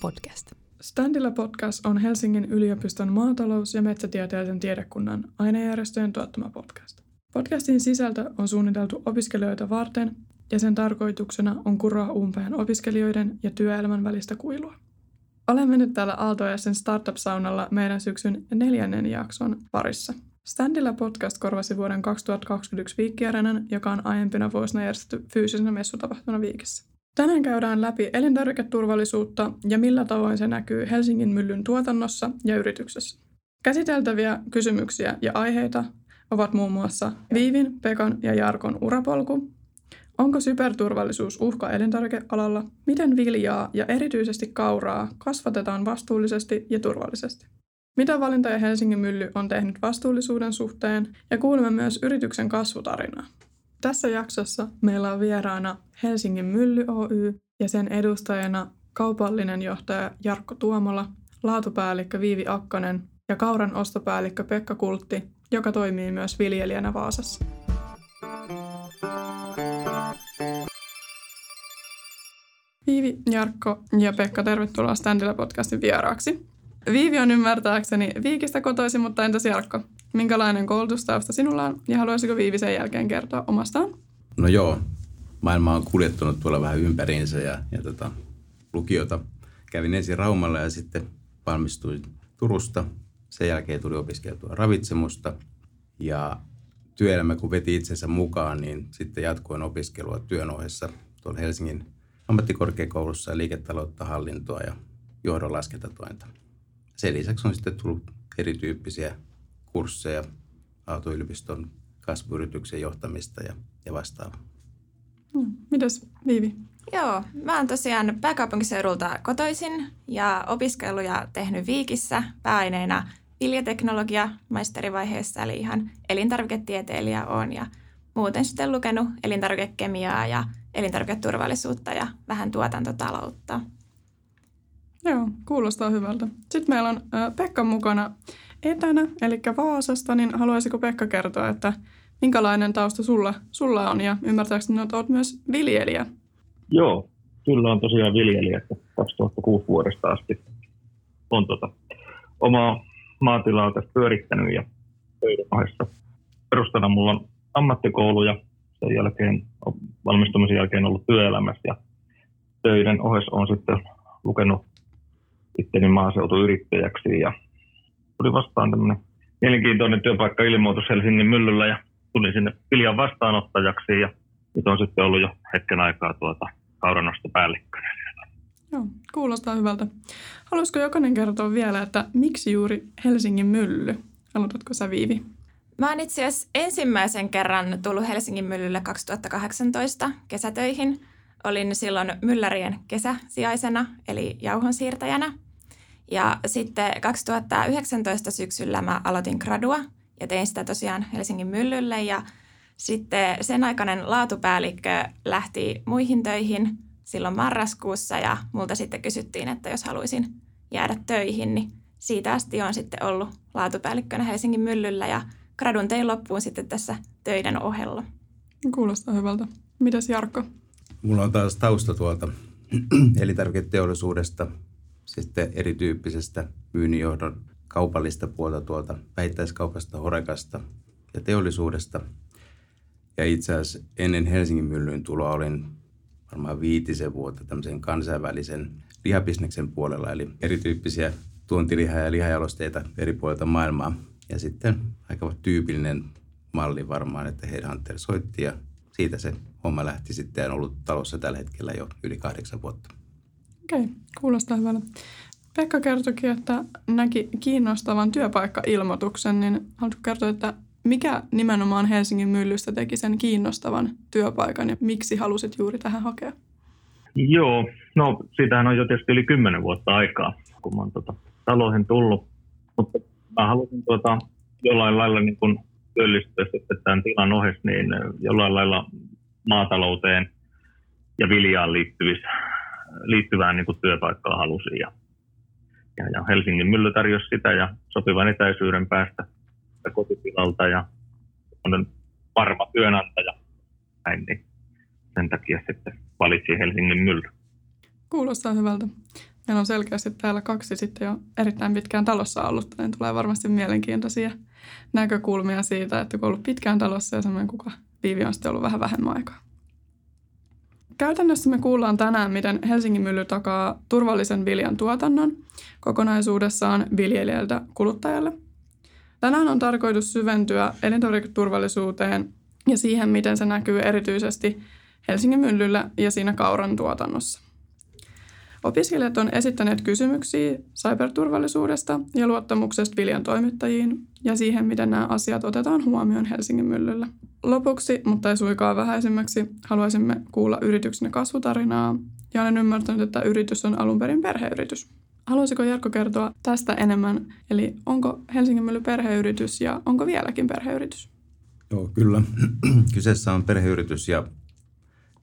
podcast. Standilla podcast on Helsingin yliopiston maatalous- ja metsätieteellisen tiedekunnan ainejärjestöjen tuottama podcast. Podcastin sisältö on suunniteltu opiskelijoita varten ja sen tarkoituksena on kuroa umpeen opiskelijoiden ja työelämän välistä kuilua. Olemme nyt täällä Aaltojaisen Startup-saunalla meidän syksyn neljännen jakson parissa. Standilla podcast korvasi vuoden 2021 viikkiarenan, joka on aiempina vuosina järjestetty fyysisenä messutapahtumana viikissä. Tänään käydään läpi elintarviketurvallisuutta ja millä tavoin se näkyy Helsingin myllyn tuotannossa ja yrityksessä. Käsiteltäviä kysymyksiä ja aiheita ovat muun muassa Viivin, Pekan ja Jarkon urapolku, onko kyberturvallisuus uhka elintarvikealalla, miten viljaa ja erityisesti kauraa kasvatetaan vastuullisesti ja turvallisesti. Mitä valintoja Helsingin mylly on tehnyt vastuullisuuden suhteen ja kuulemme myös yrityksen kasvutarinaa. Tässä jaksossa meillä on vieraana Helsingin Mylly Oy ja sen edustajana kaupallinen johtaja Jarkko Tuomola, laatupäällikkö Viivi Akkonen ja kauran ostopäällikkö Pekka Kultti, joka toimii myös viljelijänä Vaasassa. Viivi, Jarkko ja Pekka, tervetuloa Standilla podcastin vieraaksi. Viivi on ymmärtääkseni Viikistä kotoisin, mutta entäs Jarkko? Minkälainen koulutustausta sinulla on ja haluaisiko Viivi sen jälkeen kertoa omastaan? No joo, maailma on kuljettunut tuolla vähän ympäriinsä ja, ja tota, lukiota kävin ensin Raumalla ja sitten valmistuin Turusta. Sen jälkeen tuli opiskeltua ravitsemusta ja työelämä kun veti itsensä mukaan, niin sitten jatkoin opiskelua työn ohessa tuolla Helsingin ammattikorkeakoulussa liiketaloutta, hallintoa ja johdon laskentatointa. Sen lisäksi on sitten tullut erityyppisiä kursseja, Aalto-yliopiston kasvuyrityksen johtamista ja, ja vastaavaa. Hmm. Mitäs Viivi? Joo, mä oon tosiaan pääkaupunkiseudulta kotoisin ja opiskellut ja tehnyt Viikissä pääaineena viljateknologia maisterivaiheessa, eli ihan elintarviketieteilijä on ja muuten sitten lukenut elintarvikekemiaa ja elintarviketurvallisuutta ja vähän tuotantotaloutta. Joo, kuulostaa hyvältä. Sitten meillä on Pekka mukana etänä, eli Vaasasta, niin haluaisiko Pekka kertoa, että minkälainen tausta sulla, sulla on ja ymmärtääkseni että olet myös viljelijä? Joo, kyllä on tosiaan viljelijä, että 2006 vuodesta asti on tota, omaa maatilaa tässä pyörittänyt ja töiden ohessa. Perustana mulla on ammattikoulu ja sen jälkeen, valmistumisen jälkeen ollut työelämässä ja töiden ohessa on sitten lukenut itteni maaseutuyrittäjäksi ja tuli vastaan tämmöinen mielenkiintoinen työpaikka-ilmoitus Helsingin myllyllä ja tulin sinne Viljan vastaanottajaksi ja nyt on sitten ollut jo hetken aikaa tuota kauranosta päällikkönä. Joo, kuulostaa hyvältä. Haluaisiko jokainen kertoa vielä, että miksi juuri Helsingin mylly? Aloitatko sä Viivi? Mä oon itse asiassa ensimmäisen kerran tullut Helsingin myllylle 2018 kesätöihin. Olin silloin myllärien kesäsijaisena, eli jauhonsiirtäjänä – ja sitten 2019 syksyllä mä aloitin gradua ja tein sitä tosiaan Helsingin myllylle ja sitten sen aikainen laatupäällikkö lähti muihin töihin silloin marraskuussa ja multa sitten kysyttiin, että jos haluaisin jäädä töihin, niin siitä asti on sitten ollut laatupäällikkönä Helsingin myllyllä ja gradun tein loppuun sitten tässä töiden ohella. Kuulostaa hyvältä. Mitäs Jarkko? Mulla on taas tausta tuolta elintarviketeollisuudesta sitten erityyppisestä myynninjohdon kaupallista puolta tuolta vähittäiskaupasta, horekasta ja teollisuudesta. Ja itse asiassa ennen Helsingin myllyyn tuloa olin varmaan viitisen vuotta tämmöisen kansainvälisen lihabisneksen puolella, eli erityyppisiä tuontiliha- ja lihajalosteita eri puolilta maailmaa. Ja sitten aika tyypillinen malli varmaan, että Headhunter soitti ja siitä se homma lähti sitten ja on ollut talossa tällä hetkellä jo yli kahdeksan vuotta. Okei, okay, kuulostaa hyvältä. Pekka kertoikin, että näki kiinnostavan työpaikkailmoituksen, niin haluatko kertoa, että mikä nimenomaan Helsingin myllystä teki sen kiinnostavan työpaikan ja miksi halusit juuri tähän hakea? Joo, no siitähän on jo tietysti yli kymmenen vuotta aikaa, kun mä oon tota, taloihin tullut. Mutta mä halusin tuota, jollain lailla niin kun työllistyä sitten tämän tilan ohessa, niin jollain lailla maatalouteen ja viljaan liittyvissä liittyvään niin kuin työpaikkaa halusin. Ja, ja, ja Helsingin mylly tarjosi sitä ja sopivan etäisyyden päästä kotitilalta ja varma työnantaja. Näin, niin sen takia sitten valitsin Helsingin mylly. Kuulostaa hyvältä. Meillä on selkeästi täällä kaksi sitten jo erittäin pitkään talossa ollut, niin tulee varmasti mielenkiintoisia näkökulmia siitä, että kun on ollut pitkään talossa ja semmoinen, kuka Viivi on sitten ollut vähän vähemmän aikaa. Käytännössä me kuullaan tänään, miten Helsingin mylly takaa turvallisen viljan tuotannon kokonaisuudessaan viljelijältä kuluttajalle. Tänään on tarkoitus syventyä elintarviketurvallisuuteen ja siihen, miten se näkyy erityisesti Helsingin myllyllä ja siinä kauran tuotannossa. Opiskelijat on esittäneet kysymyksiä cyberturvallisuudesta ja luottamuksesta viljan toimittajiin ja siihen, miten nämä asiat otetaan huomioon Helsingin myllyllä. Lopuksi, mutta ei suikaan vähäisemmäksi, haluaisimme kuulla yrityksen kasvutarinaa ja olen ymmärtänyt, että yritys on alun perin perheyritys. Haluaisiko Jarkko kertoa tästä enemmän? Eli onko Helsingin mylly perheyritys ja onko vieläkin perheyritys? Joo, kyllä. Kyseessä on perheyritys ja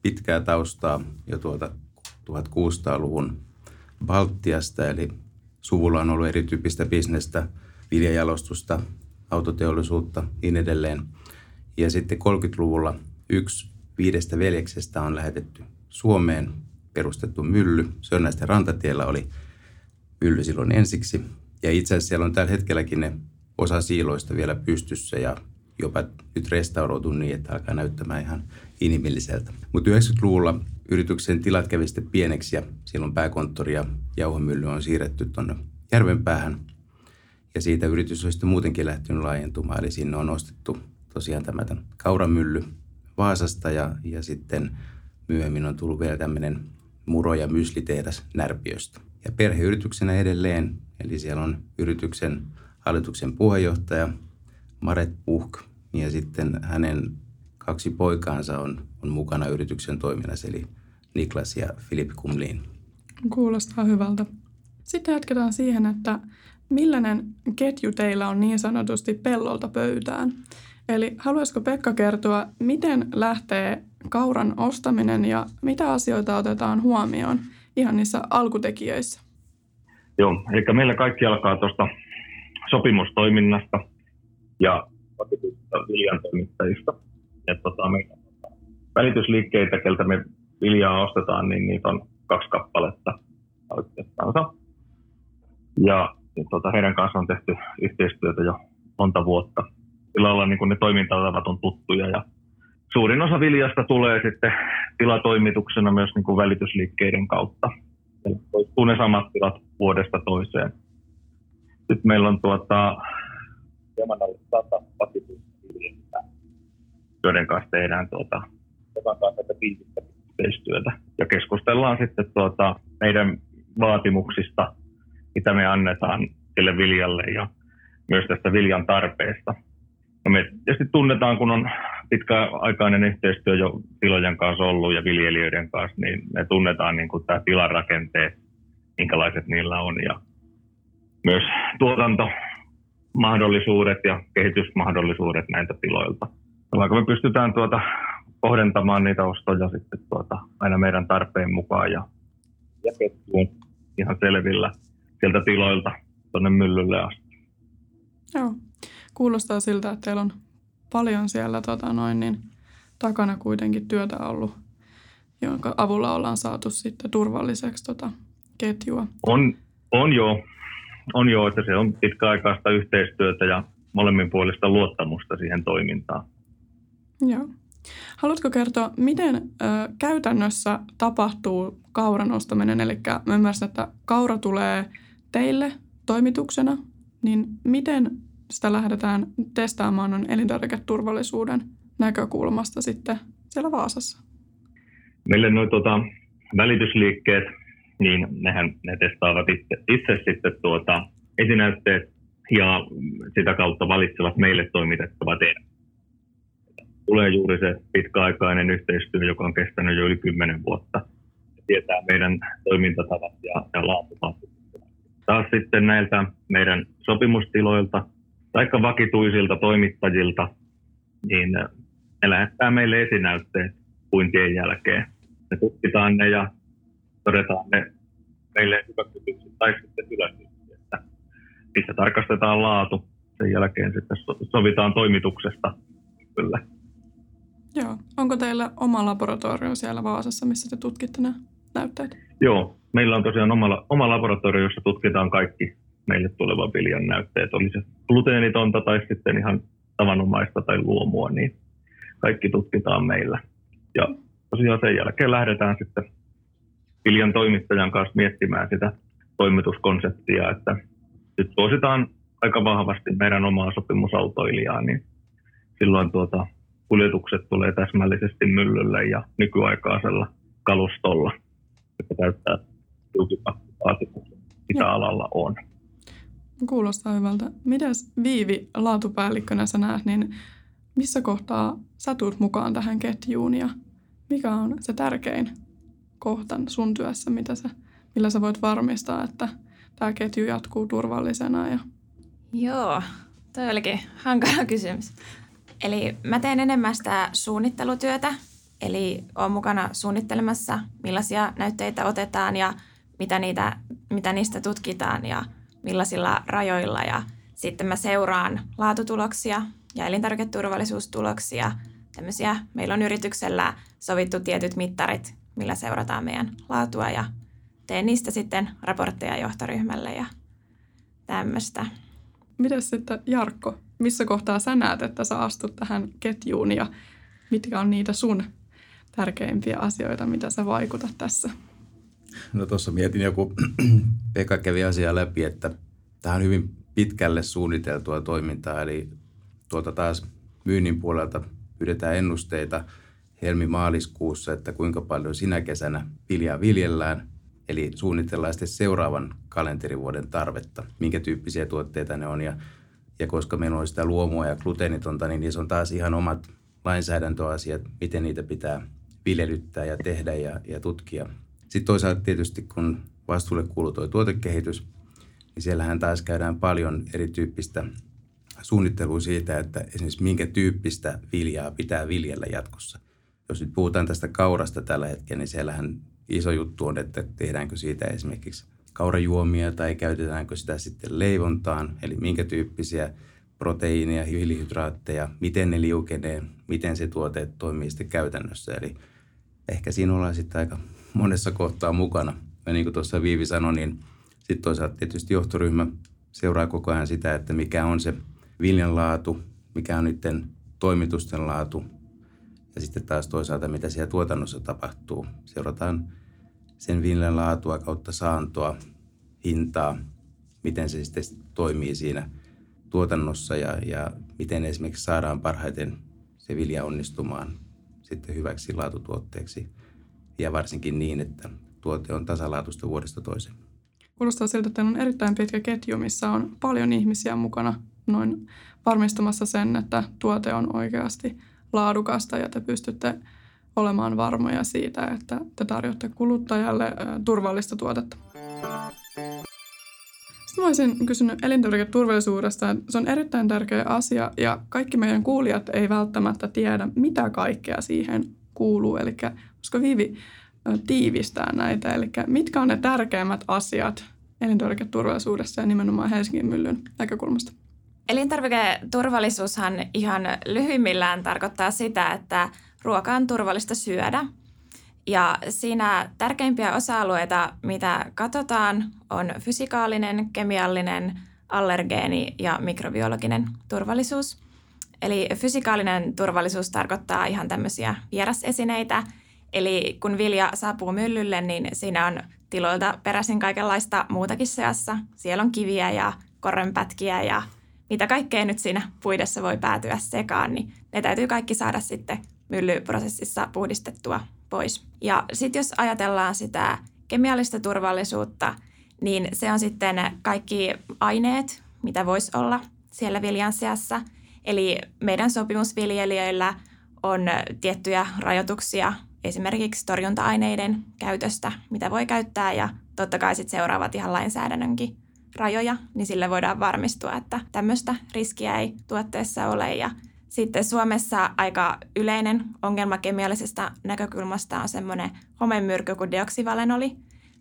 pitkää taustaa jo tuolta 1600-luvun Baltiasta, eli suvulla on ollut erityyppistä bisnestä, viljajalostusta, autoteollisuutta, niin edelleen. Ja sitten 30-luvulla yksi viidestä veljeksestä on lähetetty Suomeen perustettu mylly. Sörnäisten rantatiellä oli mylly silloin ensiksi. Ja itse asiassa siellä on tällä hetkelläkin ne osa siiloista vielä pystyssä ja jopa nyt restauroitu niin, että alkaa näyttämään ihan inhimilliseltä. Mutta 90-luvulla yrityksen tilat kävi sitten pieneksi ja silloin pääkonttori ja jauhomylly on siirretty tuonne järvenpäähän. Ja siitä yritys on sitten muutenkin lähtenyt laajentumaan, eli sinne on ostettu tosiaan tämä kauramylly Vaasasta ja, ja sitten myöhemmin on tullut vielä tämmöinen muro- ja myslitehdas Närpiöstä. Ja perheyrityksenä edelleen, eli siellä on yrityksen hallituksen puheenjohtaja Maret Puhk ja sitten hänen kaksi poikaansa on, on mukana yrityksen toiminnassa, eli Niklas ja Filip Kumlin. Kuulostaa hyvältä. Sitten jatketaan siihen, että millainen ketju teillä on niin sanotusti pellolta pöytään? Eli haluaisiko Pekka kertoa, miten lähtee kauran ostaminen ja mitä asioita otetaan huomioon ihan niissä alkutekijöissä? Joo, eli meillä kaikki alkaa tuosta sopimustoiminnasta ja vakituisista viljan toimittajista. Tota, välitysliikkeitä, keltä me viljaa ostetaan, niin niitä on kaksi kappaletta oikeastaan. Ja, ja tota, heidän kanssaan on tehty yhteistyötä jo monta vuotta. Sillä lailla niin ne toimintatavat on tuttuja ja suurin osa viljasta tulee sitten tilatoimituksena myös niin kuin välitysliikkeiden kautta. Toistuu ne samat tilat vuodesta toiseen. Nyt meillä on tuota, hieman alle sata vakituista joiden kanssa tehdään tuota, kanssa tiivistä yhteistyötä. Ja keskustellaan sitten tuota, meidän vaatimuksista, mitä me annetaan sille viljalle ja myös tästä viljan tarpeesta. No me tietysti tunnetaan, kun on pitkäaikainen yhteistyö jo tilojen kanssa ollut ja viljelijöiden kanssa, niin me tunnetaan niin kuin tämä tilarakenteet, minkälaiset niillä on ja myös tuotantomahdollisuudet ja kehitysmahdollisuudet näitä tiloilta. Vaikka me pystytään tuota kohdentamaan niitä ostoja sitten tuota, aina meidän tarpeen mukaan ja, ja ketjuun ihan selvillä sieltä tiloilta tuonne myllylle asti. Joo, kuulostaa siltä, että teillä on paljon siellä tota noin, niin, takana kuitenkin työtä ollut, jonka avulla ollaan saatu sitten turvalliseksi tota, ketjua. On, on joo, on joo, että se on pitkäaikaista yhteistyötä ja molemmin luottamusta siihen toimintaan. Joo. Haluatko kertoa, miten ö, käytännössä tapahtuu kauran ostaminen? Eli mä ymmärrän, että kaura tulee teille toimituksena, niin miten sitä lähdetään testaamaan on elintarviketurvallisuuden näkökulmasta sitten siellä Vaasassa? Meille nuo tuota, välitysliikkeet, niin nehän ne testaavat itse, itse sitten tuota, esinäytteet ja sitä kautta valitsevat meille toimitettavat tulee juuri se pitkäaikainen yhteistyö, joka on kestänyt jo yli kymmenen vuotta. Tietää meidän toimintatavat ja, ja laatuvaatimukset. Taas sitten näiltä meidän sopimustiloilta tai vakituisilta toimittajilta, niin ne lähettää meille esinäytteet puintien jälkeen. Me tutkitaan ne ja todetaan ne meille hyväksytyksi tai sitten hylätyksi, että missä tarkastetaan laatu. Sen jälkeen sitten sovitaan toimituksesta kyllä. Joo. Onko teillä oma laboratorio siellä Vaasassa, missä te tutkitte nämä näytteet? Joo, meillä on tosiaan oma, oma laboratorio, jossa tutkitaan kaikki meille tulevan viljan näytteet, oli se gluteenitonta tai sitten ihan tavanomaista tai luomua, niin kaikki tutkitaan meillä. Ja tosiaan sen jälkeen lähdetään sitten viljan toimittajan kanssa miettimään sitä toimituskonseptia, että nyt suositaan aika vahvasti meidän omaa sopimusautoilijaa, niin silloin tuota, kuljetukset tulee täsmällisesti myllylle ja nykyaikaisella kalustolla, joka täyttää vaatimukset, mitä alalla on. Kuulostaa hyvältä. Mitäs Viivi laatupäällikkönä sä näet, niin missä kohtaa sä tulet mukaan tähän ketjuun ja mikä on se tärkein kohta sun työssä, mitä sä, millä sä voit varmistaa, että tämä ketju jatkuu turvallisena? Ja... Joo, toi olikin hankala kysymys. Eli mä teen enemmän sitä suunnittelutyötä, eli olen mukana suunnittelemassa, millaisia näytteitä otetaan ja mitä, niitä, mitä niistä tutkitaan ja millaisilla rajoilla. Ja sitten mä seuraan laatutuloksia ja elintarviketurvallisuustuloksia. Tämmöisiä. Meillä on yrityksellä sovittu tietyt mittarit, millä seurataan meidän laatua ja teen niistä sitten raportteja johtoryhmälle ja tämmöistä. Mites sitten Jarkko, missä kohtaa sä näet, että sä astut tähän ketjuun ja mitkä on niitä sun tärkeimpiä asioita, mitä sä vaikutat tässä? No tuossa mietin joku, Pekka kävi asiaa läpi, että tämä on hyvin pitkälle suunniteltua toimintaa, eli tuolta taas myynnin puolelta pyydetään ennusteita helmi-maaliskuussa, että kuinka paljon sinä kesänä viljaa viljellään, eli suunnitellaan sitten seuraavan kalenterivuoden tarvetta, minkä tyyppisiä tuotteita ne on, ja, ja koska meillä on sitä luomua ja gluteenitonta, niin niissä on taas ihan omat lainsäädäntöasiat, miten niitä pitää viljelyttää ja tehdä ja, ja tutkia. Sitten toisaalta tietysti, kun vastuulle kuuluu tuo tuotekehitys, niin siellähän taas käydään paljon erityyppistä suunnittelua siitä, että esimerkiksi minkä tyyppistä viljaa pitää viljellä jatkossa. Jos nyt puhutaan tästä kaurasta tällä hetkellä, niin siellähän iso juttu on, että tehdäänkö siitä esimerkiksi kaurajuomia tai käytetäänkö sitä sitten leivontaan, eli minkä tyyppisiä proteiineja, hiilihydraatteja, miten ne liukenee, miten se tuote toimii sitten käytännössä. Eli ehkä siinä ollaan sitten aika monessa kohtaa mukana. Ja niin kuin tuossa Viivi sanoi, niin sitten toisaalta tietysti johtoryhmä seuraa koko ajan sitä, että mikä on se viljan laatu, mikä on niiden toimitusten laatu ja sitten taas toisaalta mitä siellä tuotannossa tapahtuu. Seurataan sen viljan laatua kautta saantoa, hintaa, miten se sitten toimii siinä tuotannossa ja, ja miten esimerkiksi saadaan parhaiten se vilja onnistumaan sitten hyväksi laatutuotteeksi ja varsinkin niin, että tuote on tasalaatuista vuodesta toiseen. Kuulostaa siltä, että on erittäin pitkä ketju, missä on paljon ihmisiä mukana noin varmistamassa sen, että tuote on oikeasti laadukasta ja te pystytte olemaan varmoja siitä, että te tarjotte kuluttajalle turvallista tuotetta. Sitten mä olisin kysynyt elintarviketurvallisuudesta. Se on erittäin tärkeä asia ja kaikki meidän kuulijat ei välttämättä tiedä, mitä kaikkea siihen kuuluu. Eli koska Viivi tiivistää näitä, eli mitkä on ne tärkeimmät asiat elintarviketurvallisuudessa ja nimenomaan Helsingin myllyn näkökulmasta? Elintarviketurvallisuushan ihan lyhyimmillään tarkoittaa sitä, että ruoka on turvallista syödä. Ja siinä tärkeimpiä osa-alueita, mitä katsotaan, on fysikaalinen, kemiallinen, allergeeni ja mikrobiologinen turvallisuus. Eli fysikaalinen turvallisuus tarkoittaa ihan tämmöisiä vierasesineitä. Eli kun vilja saapuu myllylle, niin siinä on tiloilta peräisin kaikenlaista muutakin seassa. Siellä on kiviä ja korrenpätkiä ja mitä kaikkea nyt siinä puidessa voi päätyä sekaan, niin ne täytyy kaikki saada sitten myllyprosessissa puhdistettua pois. Ja sitten jos ajatellaan sitä kemiallista turvallisuutta, niin se on sitten kaikki aineet, mitä voisi olla siellä viljan seassa – Eli meidän sopimusviljelijöillä on tiettyjä rajoituksia esimerkiksi torjunta-aineiden käytöstä, mitä voi käyttää ja totta kai sitten seuraavat ihan lainsäädännönkin rajoja, niin sille voidaan varmistua, että tämmöistä riskiä ei tuotteessa ole. Ja sitten Suomessa aika yleinen ongelma kemiallisesta näkökulmasta on semmoinen homemyrkky kuin deoksivalenoli,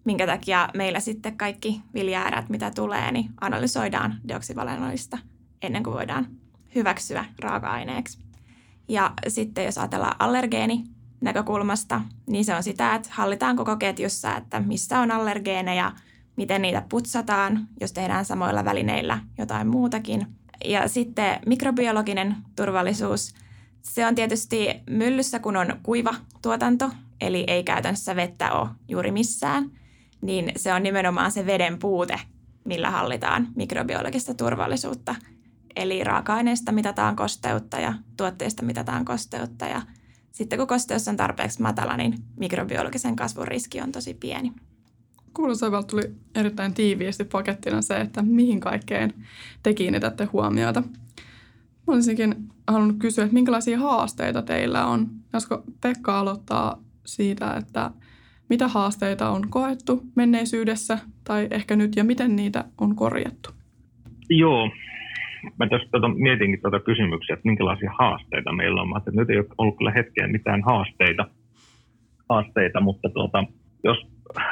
minkä takia meillä sitten kaikki viljaerät, mitä tulee, niin analysoidaan deoksivalenolista ennen kuin voidaan hyväksyä raaka-aineeksi. Ja sitten jos ajatellaan allergeeni näkökulmasta, niin se on sitä, että hallitaan koko ketjussa, että missä on allergeeneja, miten niitä putsataan, jos tehdään samoilla välineillä jotain muutakin. Ja sitten mikrobiologinen turvallisuus, se on tietysti myllyssä, kun on kuiva tuotanto, eli ei käytännössä vettä ole juuri missään, niin se on nimenomaan se veden puute, millä hallitaan mikrobiologista turvallisuutta. Eli raaka-aineista mitataan kosteutta ja tuotteista mitataan kosteutta ja sitten kun kosteus on tarpeeksi matala, niin mikrobiologisen kasvun riski on tosi pieni. Kuulostavalta tuli erittäin tiiviisti pakettina se, että mihin kaikkeen te kiinnitätte huomiota. Mä olisinkin halunnut kysyä, että minkälaisia haasteita teillä on. Josko Pekka aloittaa siitä, että mitä haasteita on koettu menneisyydessä tai ehkä nyt ja miten niitä on korjattu? Joo, mä tässä tuota, mietinkin tuota kysymyksiä, että minkälaisia haasteita meillä on. Mä että nyt ei ole ollut kyllä hetkeen mitään haasteita, haasteita mutta tuota, jos,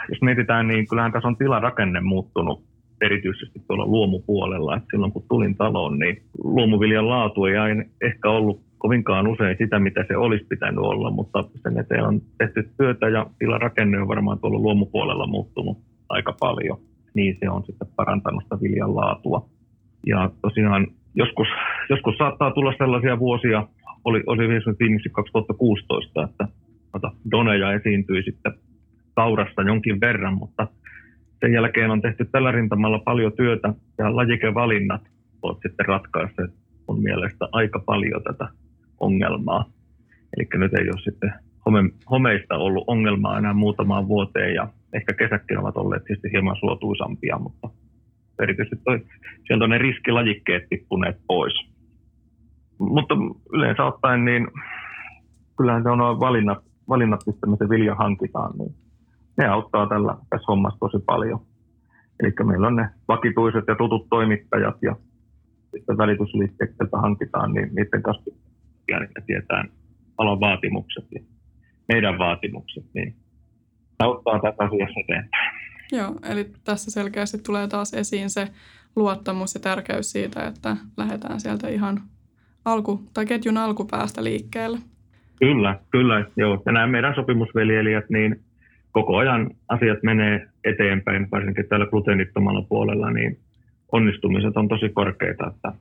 jos mietitään, niin kyllähän tässä on tilarakenne muuttunut erityisesti tuolla luomupuolella. Et silloin kun tulin taloon, niin luomuviljan laatu ei aina ehkä ollut kovinkaan usein sitä, mitä se olisi pitänyt olla, mutta sen eteen on tehty työtä ja tilarakenne on varmaan tuolla luomupuolella muuttunut aika paljon. Niin se on sitten parantanut sitä viljan laatua. Ja tosiaan joskus, joskus saattaa tulla sellaisia vuosia, oli, oli viimeksi 2016, että doneja esiintyi sitten kaurasta jonkin verran, mutta sen jälkeen on tehty tällä rintamalla paljon työtä ja lajikevalinnat ovat sitten ratkaisseet mun mielestä aika paljon tätä ongelmaa. Eli nyt ei ole sitten home, homeista ollut ongelmaa enää muutamaan vuoteen ja ehkä kesätkin ovat olleet tietysti hieman suotuisampia, mutta erityisesti toi, sieltä on ne riskilajikkeet tippuneet pois. Mutta yleensä ottaen, niin kyllähän se on valinnat, valinnat mistä me se vilja hankitaan, niin ne auttaa tällä, tässä hommassa tosi paljon. Eli meillä on ne vakituiset ja tutut toimittajat ja sitten välitysliikkeet, hankitaan, niin niiden kanssa tietää alan vaatimukset ja meidän vaatimukset, niin auttaa tätä asiassa eteenpäin. Joo, eli tässä selkeästi tulee taas esiin se luottamus ja tärkeys siitä, että lähdetään sieltä ihan alku, tai ketjun alkupäästä liikkeelle. Kyllä, kyllä. Joo. Ja nämä meidän sopimusveljelijät, niin koko ajan asiat menee eteenpäin, varsinkin täällä gluteenittomalla puolella, niin onnistumiset on tosi korkeita, että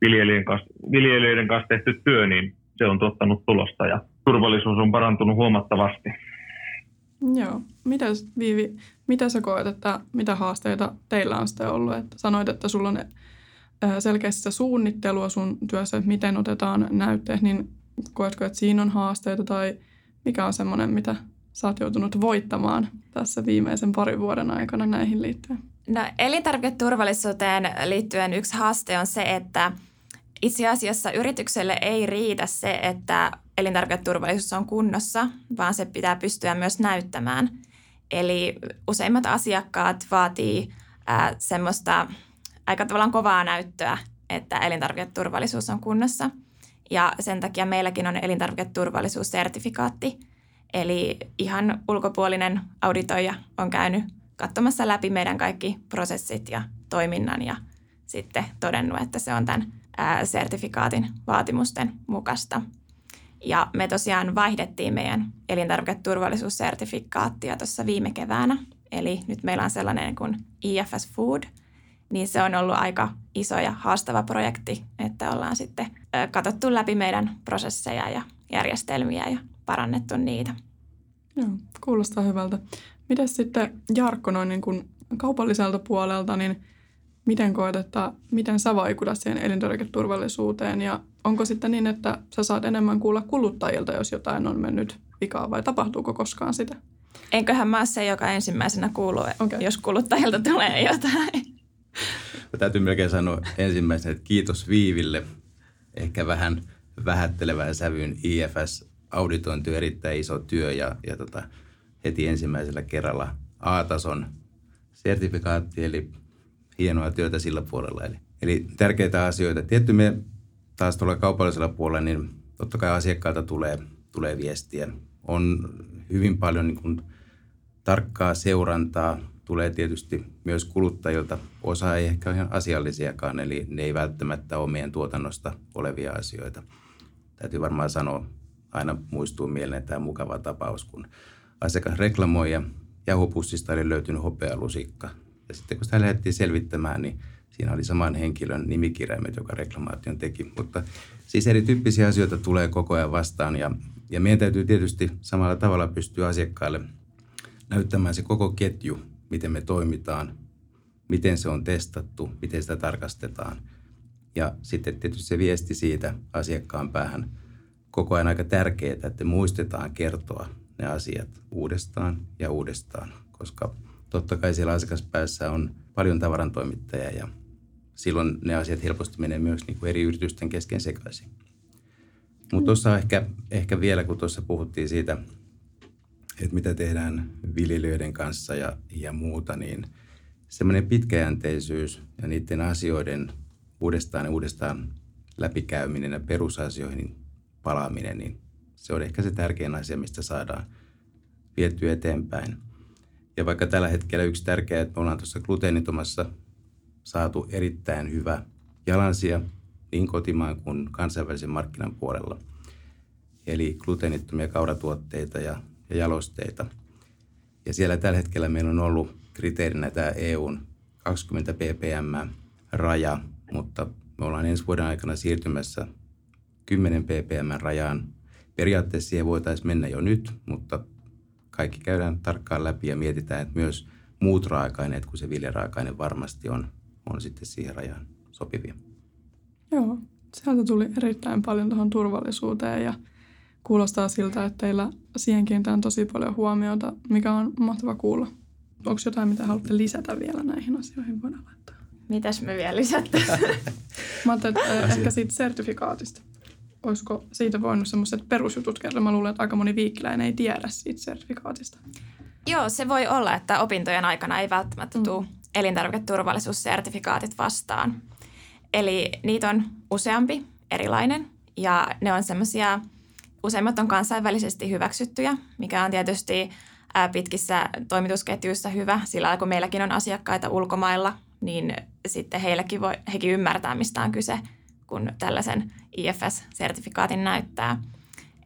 viljelijöiden kanssa, viljelijöiden kanssa tehty työ, niin se on tuottanut tulosta ja turvallisuus on parantunut huomattavasti. Joo. Mitäs Viivi, mitä sä koet, että mitä haasteita teillä on sitten ollut? Että sanoit, että sulla on selkeästi suunnittelua sun työssä, että miten otetaan näytteet, niin koetko, että siinä on haasteita tai mikä on semmoinen, mitä sä oot joutunut voittamaan tässä viimeisen parin vuoden aikana näihin liittyen? No elintarviketurvallisuuteen liittyen yksi haaste on se, että itse asiassa yritykselle ei riitä se, että elintarviketurvallisuus on kunnossa, vaan se pitää pystyä myös näyttämään. Eli useimmat asiakkaat vaatii ää, semmoista aika tavallaan kovaa näyttöä, että elintarviketurvallisuus on kunnossa. Ja sen takia meilläkin on elintarviketurvallisuussertifikaatti. Eli ihan ulkopuolinen auditoija on käynyt katsomassa läpi meidän kaikki prosessit ja toiminnan ja sitten todennut, että se on tämän sertifikaatin vaatimusten mukaista. Ja me tosiaan vaihdettiin meidän elintarviketurvallisuussertifikaattia tuossa viime keväänä. Eli nyt meillä on sellainen kuin IFS Food, niin se on ollut aika iso ja haastava projekti, että ollaan sitten katsottu läpi meidän prosesseja ja järjestelmiä ja parannettu niitä. Joo, kuulostaa hyvältä. Miten sitten Jarkko noin niin kuin kaupalliselta puolelta, niin miten koet, että miten sä vaikutat siihen elintarviketurvallisuuteen ja onko sitten niin, että sä saat enemmän kuulla kuluttajilta, jos jotain on mennyt vikaan vai tapahtuuko koskaan sitä? Enköhän mä se, joka ensimmäisenä kuuluu, okay. jos kuluttajilta tulee jotain. Mä täytyy melkein sanoa ensimmäisenä, että kiitos Viiville. Ehkä vähän vähättelevään sävyyn IFS-auditointi on erittäin iso työ ja, ja tota, heti ensimmäisellä kerralla A-tason sertifikaatti, eli hienoa työtä sillä puolella. Eli, eli tärkeitä asioita. Tietty me taas tuolla kaupallisella puolella, niin totta kai asiakkaalta tulee, tulee viestiä. On hyvin paljon niin kuin tarkkaa seurantaa, tulee tietysti myös kuluttajilta. Osa ei ehkä ole ihan asiallisiakaan, eli ne ei välttämättä ole meidän tuotannosta olevia asioita. Täytyy varmaan sanoa aina muistuu mieleen tämä mukava tapaus, kun asiakas reklamoi ja jauhopussista oli löytynyt hopealusikka. Ja sitten kun sitä lähdettiin selvittämään, niin siinä oli saman henkilön nimikirjaimet, joka reklamaation teki. Mutta siis erityyppisiä asioita tulee koko ajan vastaan ja, ja meidän täytyy tietysti samalla tavalla pystyä asiakkaille näyttämään se koko ketju, miten me toimitaan, miten se on testattu, miten sitä tarkastetaan. Ja sitten tietysti se viesti siitä asiakkaan päähän koko ajan aika tärkeää, että muistetaan kertoa ne asiat uudestaan ja uudestaan, koska totta kai siellä asiakaspäässä on paljon tavarantoimittajia ja silloin ne asiat helposti menee myös niin kuin eri yritysten kesken sekaisin. Mutta tuossa ehkä, ehkä vielä, kun tuossa puhuttiin siitä, että mitä tehdään viljelijöiden kanssa ja, ja muuta, niin semmoinen pitkäjänteisyys ja niiden asioiden uudestaan ja uudestaan läpikäyminen ja perusasioihin palaaminen, niin se on ehkä se tärkein asia, mistä saadaan vietyä eteenpäin. Ja vaikka tällä hetkellä yksi tärkeä, että me ollaan tuossa gluteenitomassa saatu erittäin hyvä jalansia niin kotimaan kuin kansainvälisen markkinan puolella. Eli gluteenittomia kauratuotteita ja, ja jalosteita. Ja siellä tällä hetkellä meillä on ollut kriteerinä tämä EUn 20 ppm raja, mutta me ollaan ensi vuoden aikana siirtymässä 10 ppm rajaan. Periaatteessa siihen voitaisiin mennä jo nyt, mutta kaikki käydään tarkkaan läpi ja mietitään, että myös muut raaka-aineet kuin se viljaraaka-aine varmasti on, on sitten siihen rajaan sopivia. Joo, sieltä tuli erittäin paljon tuohon turvallisuuteen ja kuulostaa siltä, että teillä siihen kiinnitään tosi paljon huomiota, mikä on mahtava kuulla. Onko jotain, mitä haluatte lisätä vielä näihin asioihin? Voidaan laittaa. Mitäs me vielä lisättäisiin? Mä ajattelin, että ehkä siitä sertifikaatista. Olisiko siitä voinut semmoiset perusjutut kertoa? Mä luulen, että aika moni viikkiläinen ei tiedä siitä sertifikaatista. Joo, se voi olla, että opintojen aikana ei välttämättä mm. tule elintarviketurvallisuussertifikaatit vastaan. Eli niitä on useampi erilainen ja ne on semmoisia, useimmat on kansainvälisesti hyväksyttyjä, mikä on tietysti pitkissä toimitusketjuissa hyvä, sillä kun meilläkin on asiakkaita ulkomailla, niin sitten heillekin voi, hekin ymmärtää, mistä on kyse, kun tällaisen IFS-sertifikaatin näyttää.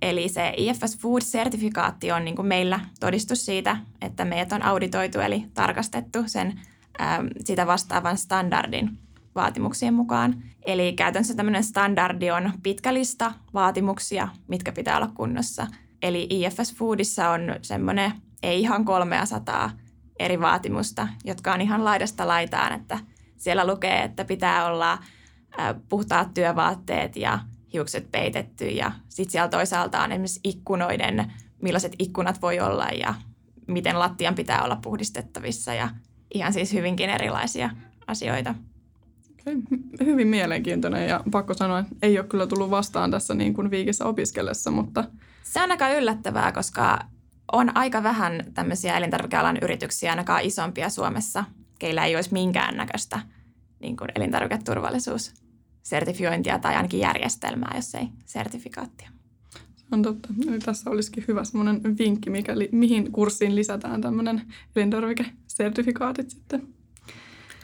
Eli se IFS Food-sertifikaatti on niin kuin meillä todistus siitä, että meidät on auditoitu eli tarkastettu sen ää, sitä vastaavan standardin vaatimuksien mukaan. Eli käytännössä tämmöinen standardi on pitkä lista vaatimuksia, mitkä pitää olla kunnossa. Eli IFS Foodissa on semmoinen ei ihan 300 eri vaatimusta, jotka on ihan laidasta laitaan, että siellä lukee, että pitää olla puhtaat työvaatteet ja hiukset peitetty ja sitten siellä toisaalta on esimerkiksi ikkunoiden, millaiset ikkunat voi olla ja miten lattian pitää olla puhdistettavissa ja ihan siis hyvinkin erilaisia asioita. Hyvin mielenkiintoinen ja pakko sanoa, että ei ole kyllä tullut vastaan tässä niin kuin viikissä opiskellessa, mutta... Se on aika yllättävää, koska on aika vähän tämmöisiä elintarvikealan yrityksiä, ainakaan isompia Suomessa, keillä ei olisi minkäännäköistä niin kuin elintarviketurvallisuussertifiointia tai ainakin järjestelmää, jos ei sertifikaattia. On totta. Eli tässä olisikin hyvä semmoinen vinkki, mikäli, mihin kurssiin lisätään tämmöinen elintarvikesertifikaatit sitten.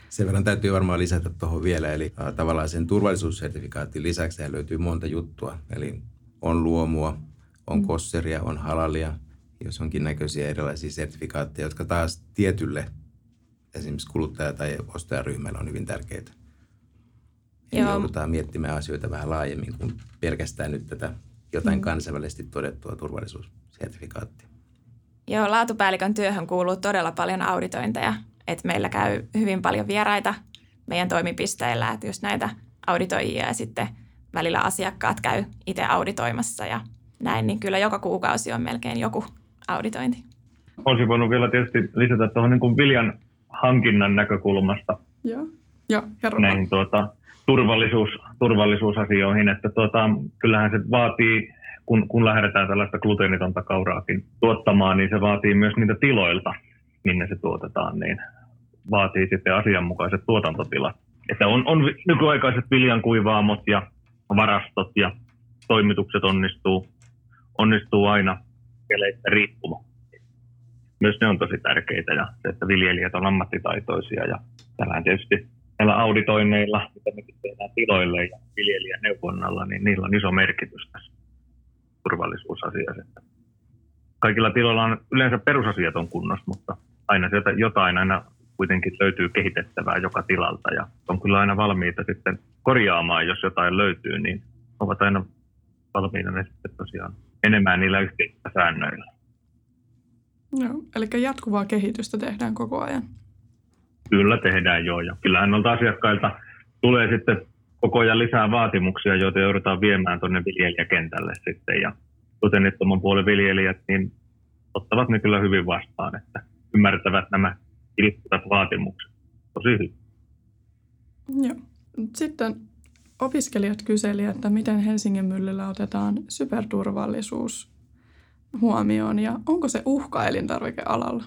Sen verran täytyy varmaan lisätä tuohon vielä, eli äh, tavallaan sen turvallisuussertifikaatin lisäksi löytyy monta juttua. Eli on luomua, on mm. kosseria, on halalia, jos onkin näköisiä erilaisia sertifikaatteja, jotka taas tietylle esimerkiksi kuluttaja- tai ostajaryhmällä on hyvin tärkeitä. Eli Joo. joudutaan miettimään asioita vähän laajemmin kuin pelkästään nyt tätä jotain mm. kansainvälisesti todettua turvallisuussertifikaattia. Joo, laatupäällikön työhön kuuluu todella paljon auditointeja. että meillä käy hyvin paljon vieraita meidän toimipisteillä, että just näitä auditoijia ja sitten välillä asiakkaat käy itse auditoimassa ja näin, niin kyllä joka kuukausi on melkein joku auditointi. Olisin voinut vielä tietysti lisätä tuohon niin viljan hankinnan näkökulmasta. Joo, Joo Näihin tuota, turvallisuus, turvallisuusasioihin, että tuota, kyllähän se vaatii, kun, kun lähdetään tällaista gluteenitonta kauraakin tuottamaan, niin se vaatii myös niitä tiloilta, minne se tuotetaan, niin vaatii sitten asianmukaiset tuotantotilat. Että on, on nykyaikaiset viljankuivaamot ja varastot ja toimitukset onnistuu, onnistuu aina keleistä riippumatta. Myös ne on tosi tärkeitä ja se, että viljelijät on ammattitaitoisia ja tällä tietysti näillä auditoinneilla, mitä me tehdään tiloille ja viljelijän neuvonnalla, niin niillä on iso merkitys tässä. turvallisuusasiat. Että kaikilla tiloilla on yleensä perusasiat on kunnossa, mutta aina sieltä jotain aina kuitenkin löytyy kehitettävää joka tilalta ja on kyllä aina valmiita sitten korjaamaan, jos jotain löytyy, niin ovat aina valmiina ne sitten tosiaan enemmän niillä yhteisillä säännöillä. Joo, eli jatkuvaa kehitystä tehdään koko ajan. Kyllä tehdään joo, ja kyllähän noilta asiakkailta tulee sitten koko ajan lisää vaatimuksia, joita joudutaan viemään tuonne viljelijäkentälle sitten, ja gluteenittoman puolen viljelijät, niin ottavat ne kyllä hyvin vastaan, että ymmärtävät nämä kirittävät vaatimukset tosi hyvin. Joo. Sitten opiskelijat kyselivät, että miten Helsingin myllyllä otetaan superturvallisuus huomioon ja onko se uhka elintarvikealalla?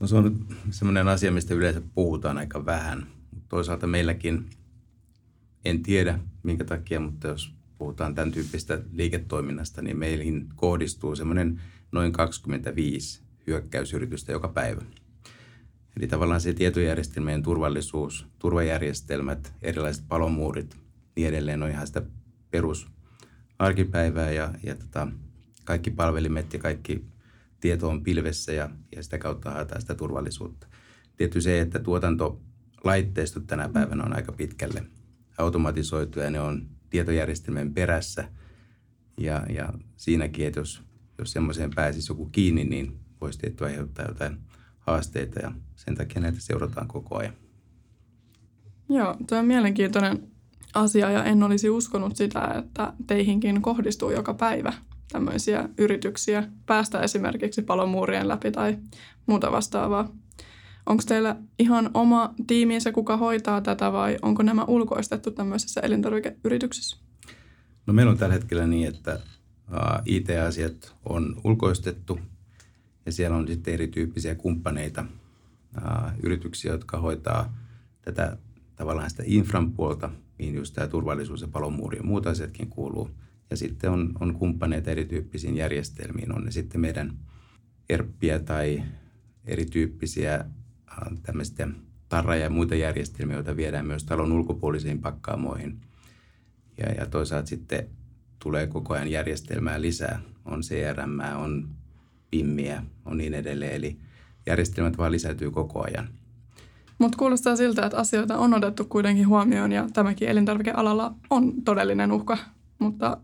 No se on semmoinen asia, mistä yleensä puhutaan aika vähän. Toisaalta meilläkin en tiedä minkä takia, mutta jos puhutaan tämän tyyppistä liiketoiminnasta, niin meihin kohdistuu semmoinen noin 25 hyökkäysyritystä joka päivä. Eli tavallaan se tietojärjestelmien turvallisuus, turvajärjestelmät, erilaiset palomuurit, niin edelleen on ihan sitä perus arkipäivää ja, ja tota, kaikki palvelimet ja kaikki tieto on pilvessä ja, ja sitä kautta haetaan sitä turvallisuutta. Tietysti se, että tuotantolaitteistot tänä päivänä on aika pitkälle automatisoitu ja ne on tietojärjestelmien perässä. Ja, ja siinäkin, että jos, jos semmoiseen pääsisi joku kiinni, niin voisi tietty aiheuttaa jotain haasteita ja sen takia näitä seurataan koko ajan. Joo, tämä on mielenkiintoinen asia ja en olisi uskonut sitä, että teihinkin kohdistuu joka päivä tämmöisiä yrityksiä päästä esimerkiksi palomuurien läpi tai muuta vastaavaa. Onko teillä ihan oma tiiminsä, kuka hoitaa tätä vai onko nämä ulkoistettu tämmöisessä elintarvikeyrityksessä? No meillä on tällä hetkellä niin, että IT-asiat on ulkoistettu ja siellä on sitten erityyppisiä kumppaneita, yrityksiä, jotka hoitaa tätä tavallaan sitä infran puolta, mihin just tämä turvallisuus ja palomuuri ja muut asiatkin kuuluu – ja sitten on, on kumppaneita erityyppisiin järjestelmiin. On ne sitten meidän ERPpiä tai erityyppisiä äh, tämmöistä tarra- ja muita järjestelmiä, joita viedään myös talon ulkopuolisiin pakkaamoihin. Ja, ja toisaalta sitten tulee koko ajan järjestelmää lisää. On CRM, on PIMmiä, on niin edelleen. Eli järjestelmät vaan lisäytyy koko ajan. Mutta kuulostaa siltä, että asioita on otettu kuitenkin huomioon ja tämäkin elintarvikealalla on todellinen uhka. Mutta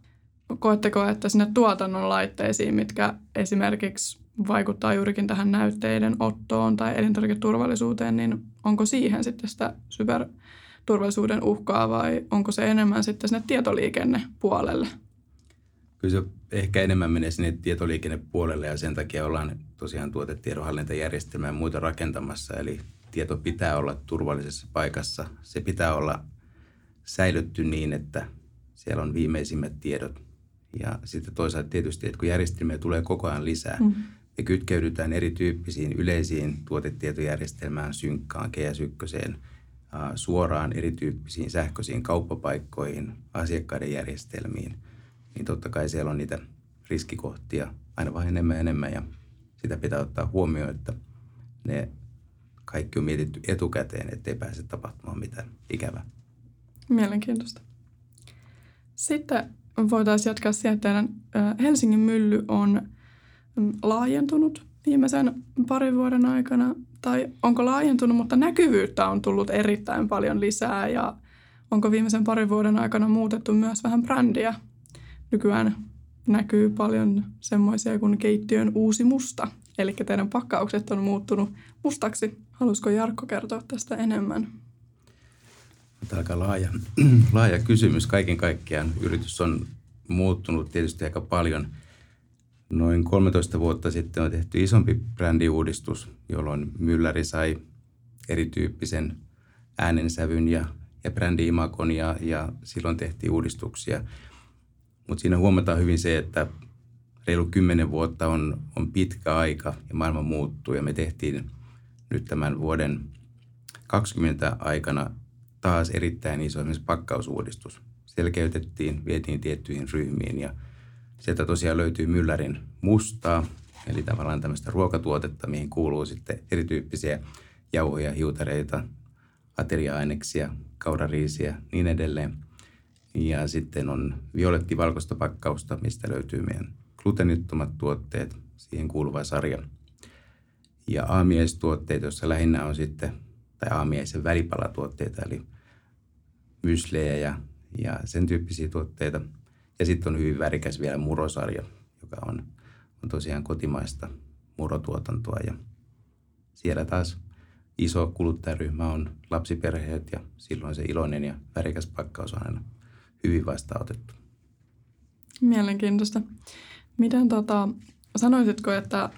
koetteko, että sinne tuotannon laitteisiin, mitkä esimerkiksi vaikuttaa juurikin tähän näytteiden ottoon tai elintarviketurvallisuuteen, niin onko siihen sitten sitä superturvallisuuden uhkaa vai onko se enemmän sitten sinne tietoliikennepuolelle? Kyllä se ehkä enemmän menee sinne tietoliikennepuolelle ja sen takia ollaan tosiaan tuotetiedonhallintajärjestelmää ja muita rakentamassa. Eli tieto pitää olla turvallisessa paikassa. Se pitää olla säilytty niin, että siellä on viimeisimmät tiedot ja sitten toisaalta tietysti, että kun järjestelmiä tulee koko ajan lisää, mm. ja kytkeydytään erityyppisiin yleisiin tuotetietojärjestelmään, synkkaan, GS1, suoraan erityyppisiin sähköisiin kauppapaikkoihin, asiakkaiden järjestelmiin, niin totta kai siellä on niitä riskikohtia aina vain enemmän ja enemmän, ja sitä pitää ottaa huomioon, että ne kaikki on mietitty etukäteen, ettei pääse tapahtumaan mitään ikävää. Mielenkiintoista. Sitten voitaisiin jatkaa teidän Helsingin mylly on mm, laajentunut viimeisen parin vuoden aikana, tai onko laajentunut, mutta näkyvyyttä on tullut erittäin paljon lisää, ja onko viimeisen parin vuoden aikana muutettu myös vähän brändiä. Nykyään näkyy paljon semmoisia kuin keittiön uusi musta, eli teidän pakkaukset on muuttunut mustaksi. Haluaisiko Jarkko kertoa tästä enemmän? Tämä aika laaja, laaja kysymys. Kaiken kaikkiaan yritys on muuttunut tietysti aika paljon. Noin 13 vuotta sitten on tehty isompi brändiuudistus, jolloin Mylläri sai erityyppisen äänensävyn ja, ja brändi-imakon ja, ja silloin tehtiin uudistuksia. Mutta siinä huomataan hyvin se, että reilu 10 vuotta on, on pitkä aika ja maailma muuttuu ja me tehtiin nyt tämän vuoden 20 aikana taas erittäin iso esimerkiksi pakkausuudistus. Selkeytettiin, vietiin tiettyihin ryhmiin ja sieltä tosiaan löytyy myllärin mustaa, eli tavallaan tämmöistä ruokatuotetta, mihin kuuluu sitten erityyppisiä jauhoja, hiutareita, ateria-aineksia, kaurariisiä, niin edelleen. Ja sitten on violettivalkoista pakkausta, mistä löytyy meidän gluteenittomat tuotteet, siihen kuuluva sarja. Ja aamiaistuotteet, joissa lähinnä on sitten, tai aamiaisen välipalatuotteita, eli myslejä ja, ja sen tyyppisiä tuotteita. Ja sitten on hyvin värikäs vielä murosarja, joka on, on tosiaan kotimaista murotuotantoa. Ja siellä taas iso kuluttajaryhmä on lapsiperheet ja silloin se iloinen ja värikäs pakkaus on aina hyvin vastaanotettu. Mielenkiintoista. Miten tota, sanoisitko, että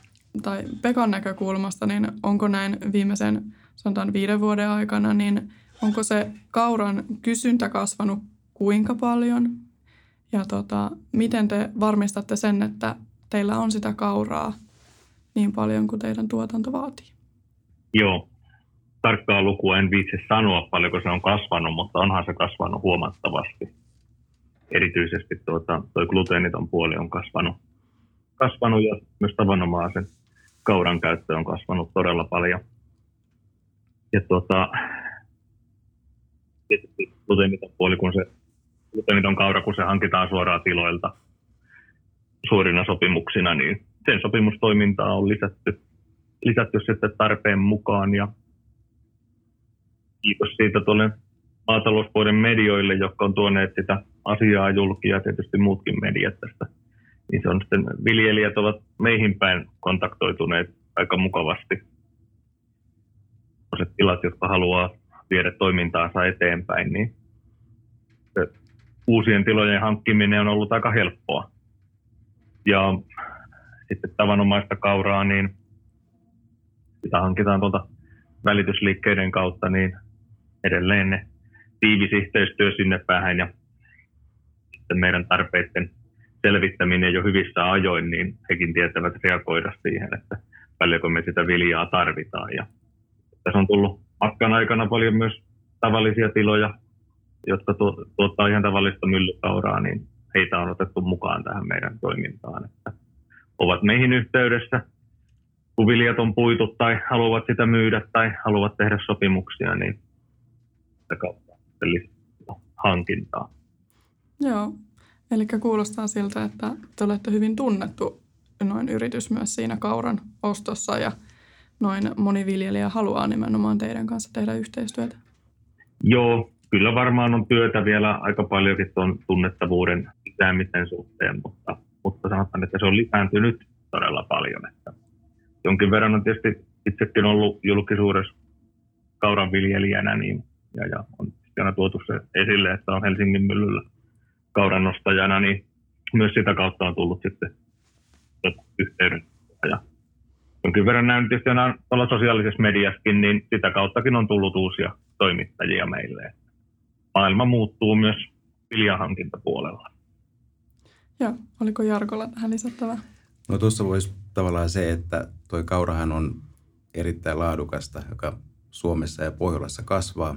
tai Pekan näkökulmasta, niin onko näin viimeisen sanotaan viiden vuoden aikana, niin onko se kauran kysyntä kasvanut kuinka paljon? Ja tota, miten te varmistatte sen, että teillä on sitä kauraa niin paljon kuin teidän tuotanto vaatii? Joo, tarkkaa lukua en viitsi sanoa paljonko se on kasvanut, mutta onhan se kasvanut huomattavasti. Erityisesti tuota, toi gluteeniton puoli on kasvanut, kasvanut ja myös tavanomaisen kauran käyttö on kasvanut todella paljon. Ja tuota, tietysti gluteeniton puoli, kun se gluteeniton kaura, kun se hankitaan suoraan tiloilta suorina sopimuksina, niin sen sopimustoimintaa on lisätty, lisätty sitten tarpeen mukaan ja kiitos siitä tuolle maatalouspuolen medioille, jotka on tuoneet sitä asiaa julki ja tietysti muutkin mediat tästä. Niin se on sitten, viljelijät ovat meihin päin kontaktoituneet aika mukavasti. Tilat, jotka haluaa viedä toimintaansa eteenpäin, niin uusien tilojen hankkiminen on ollut aika helppoa. Ja sitten tavanomaista kauraa, niin sitä hankitaan tuolta välitysliikkeiden kautta, niin edelleen ne tiivis yhteistyö sinne päähän ja sitten meidän tarpeiden selvittäminen jo hyvissä ajoin, niin hekin tietävät reagoida siihen, että paljonko me sitä viljaa tarvitaan. Ja tässä on tullut matkan aikana paljon myös tavallisia tiloja, jotka tuottaa ihan tavallista myllykauraa, niin heitä on otettu mukaan tähän meidän toimintaan. Että ovat meihin yhteydessä, kun viljat on puitu tai haluavat sitä myydä tai haluavat tehdä sopimuksia, niin sitä kautta hankintaa. Joo, eli kuulostaa siltä, että te olette hyvin tunnettu noin yritys myös siinä kauran ostossa ja noin moni viljelijä haluaa nimenomaan teidän kanssa tehdä yhteistyötä. Joo, kyllä varmaan on työtä vielä aika paljonkin tuon tunnettavuuden lisäämisen suhteen, mutta, mutta sanotaan, että se on lisääntynyt todella paljon. Että jonkin verran on tietysti itsekin ollut julkisuudessa kauran viljelijänä, niin ja, ja on aina tuotu se esille, että on Helsingin myllyllä kaurannostajana, niin myös sitä kautta on tullut sitten yhteyden. Jonkin verran näin tietysti on sosiaalisessa mediassakin, niin sitä kauttakin on tullut uusia toimittajia meille. Maailma muuttuu myös viljahankintapuolella. Joo, oliko Jarkolla tähän lisättävää? No tuossa voisi tavallaan se, että tuo kaurahan on erittäin laadukasta, joka Suomessa ja Pohjolassa kasvaa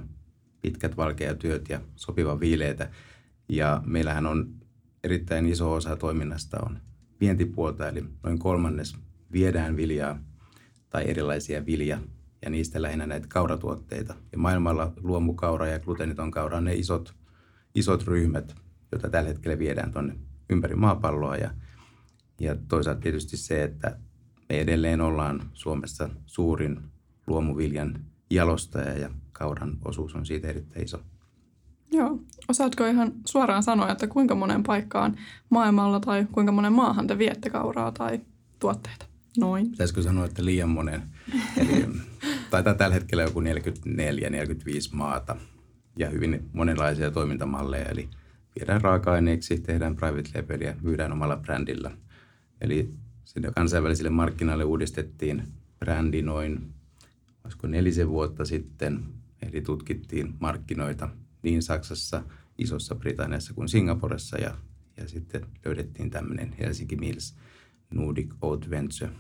pitkät valkeatyöt ja sopiva viileitä. Ja meillähän on erittäin iso osa toiminnasta on vientipuolta, eli noin kolmannes viedään viljaa tai erilaisia vilja ja niistä lähinnä näitä kauratuotteita. Ja maailmalla luomukaura ja gluteeniton kaura on ne isot, isot ryhmät, joita tällä hetkellä viedään tuonne ympäri maapalloa. Ja, ja toisaalta tietysti se, että me edelleen ollaan Suomessa suurin luomuviljan jalostaja ja kauran osuus on siitä erittäin iso. Joo. Osaatko ihan suoraan sanoa, että kuinka monen paikkaan maailmalla tai kuinka monen maahan te viette kauraa tai tuotteita? Noin. Pitäisikö sanoa, että liian monen? Eli taitaa tällä hetkellä joku 44-45 maata ja hyvin monenlaisia toimintamalleja. Eli viedään raaka-aineeksi, tehdään private labelia, myydään omalla brändillä. Eli sinne kansainvälisille markkinoille uudistettiin brändi noin olisiko nelisen vuotta sitten, eli tutkittiin markkinoita niin Saksassa, Isossa Britanniassa kuin Singaporessa ja, ja sitten löydettiin tämmöinen Helsinki Mills Nordic Oat Venture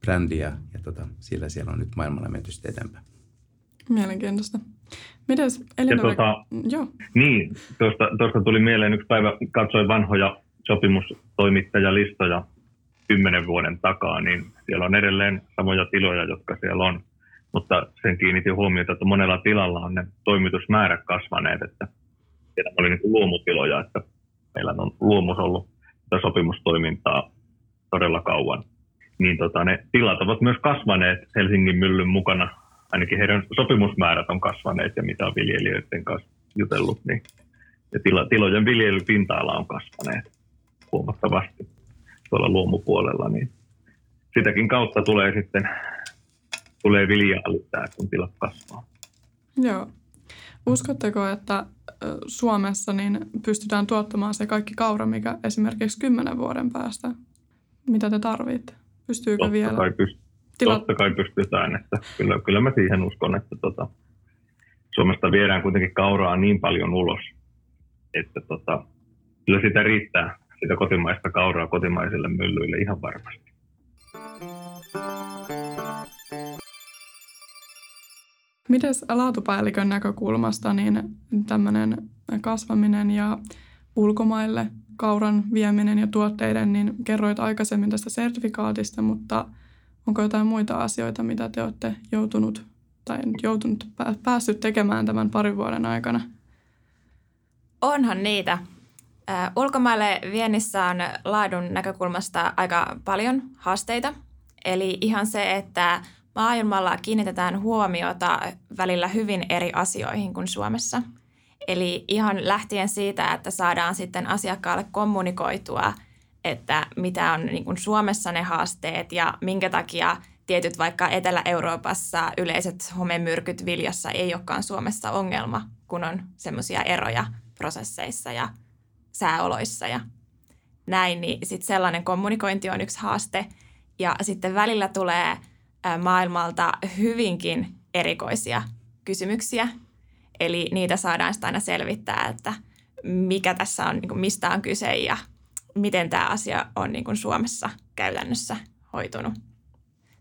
brändi ja, tota, sillä siellä on nyt maailmalla menty eteenpäin. Mielenkiintoista. Mites Elinore... Tota, Joo. Niin, tuosta, tuosta tuli mieleen yksi päivä, katsoin vanhoja sopimustoimittajalistoja kymmenen vuoden takaa, niin siellä on edelleen samoja tiloja, jotka siellä on mutta sen kiinnitin huomiota, että monella tilalla on ne toimitusmäärät kasvaneet, että nämä oli niin kuin luomutiloja, että meillä on luomus ollut sopimustoimintaa todella kauan. Niin tota, ne tilat ovat myös kasvaneet Helsingin myllyn mukana. Ainakin heidän sopimusmäärät on kasvaneet ja mitä on viljelijöiden kanssa jutellut, niin ja tilo, tilojen viljelypinta-ala on kasvaneet huomattavasti tuolla luomupuolella, niin sitäkin kautta tulee sitten tulee viljaa lisää, kun tilat kasvaa. Joo. Uskotteko, että Suomessa niin pystytään tuottamaan se kaikki kaura, mikä esimerkiksi kymmenen vuoden päästä, mitä te tarvitte? Pystyykö totta vielä? Kai pyst- Tilat... Totta kai pystytään. Että kyllä, kyllä mä siihen uskon, että tota, Suomesta viedään kuitenkin kauraa niin paljon ulos, että tota, kyllä sitä riittää, sitä kotimaista kauraa kotimaisille myllyille ihan varmasti. Miten laatupäällikön näkökulmasta niin tämmöinen kasvaminen ja ulkomaille kauran vieminen ja tuotteiden, niin kerroit aikaisemmin tästä sertifikaatista, mutta onko jotain muita asioita, mitä te olette joutunut tai joutunut päässyt tekemään tämän parin vuoden aikana? Onhan niitä. ulkomaille viennissä on laadun näkökulmasta aika paljon haasteita. Eli ihan se, että maailmalla kiinnitetään huomiota välillä hyvin eri asioihin kuin Suomessa. Eli ihan lähtien siitä, että saadaan sitten asiakkaalle kommunikoitua, että mitä on niin kuin Suomessa ne haasteet ja minkä takia tietyt vaikka Etelä-Euroopassa yleiset homemyrkyt viljassa ei olekaan Suomessa ongelma, kun on semmoisia eroja prosesseissa ja sääoloissa ja näin, niin sitten sellainen kommunikointi on yksi haaste. Ja sitten välillä tulee – maailmalta hyvinkin erikoisia kysymyksiä. Eli niitä saadaan sitten aina selvittää, että mikä tässä on, niin mistä on kyse ja miten tämä asia on niin kuin Suomessa käytännössä hoitunut.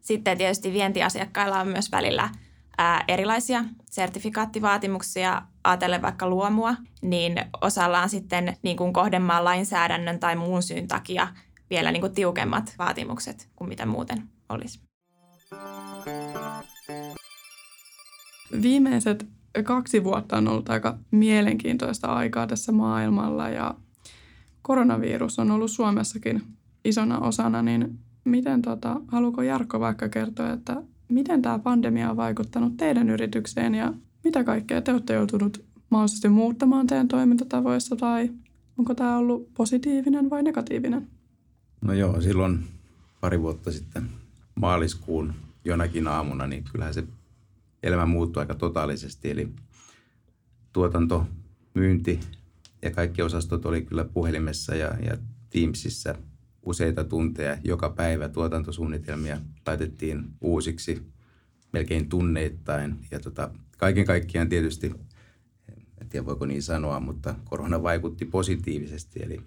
Sitten tietysti vientiasiakkailla on myös välillä ää, erilaisia sertifikaattivaatimuksia ajatellen vaikka luomua, niin osalla on sitten niin kuin kohdemaan lainsäädännön tai muun syyn takia vielä niin kuin tiukemmat vaatimukset kuin mitä muuten olisi. Viimeiset kaksi vuotta on ollut aika mielenkiintoista aikaa tässä maailmalla ja koronavirus on ollut Suomessakin isona osana, niin miten tota, haluuko Jarkko vaikka kertoa, että miten tämä pandemia on vaikuttanut teidän yritykseen ja mitä kaikkea te olette joutunut mahdollisesti muuttamaan teidän toimintatavoissa tai onko tämä ollut positiivinen vai negatiivinen? No joo, silloin pari vuotta sitten maaliskuun jonakin aamuna, niin kyllähän se elämä muuttui aika totaalisesti. Eli tuotanto, myynti ja kaikki osastot oli kyllä puhelimessa ja, ja Teamsissa useita tunteja joka päivä tuotantosuunnitelmia laitettiin uusiksi melkein tunneittain. Ja tota, kaiken kaikkiaan tietysti, en tiedä voiko niin sanoa, mutta korona vaikutti positiivisesti. Eli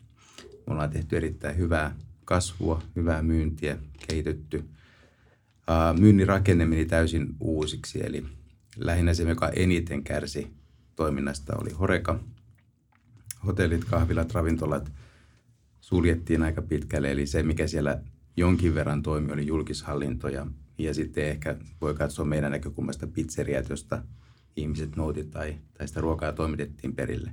me ollaan tehty erittäin hyvää kasvua, hyvää myyntiä, kehitetty – myynnin rakenne meni täysin uusiksi, eli lähinnä se, joka eniten kärsi toiminnasta, oli Horeka. Hotellit, kahvilat, ravintolat suljettiin aika pitkälle, eli se, mikä siellä jonkin verran toimi, oli julkishallinto ja, ja sitten ehkä voi katsoa meidän näkökulmasta pizzeriat, josta ihmiset nouti tai, tai sitä ruokaa toimitettiin perille.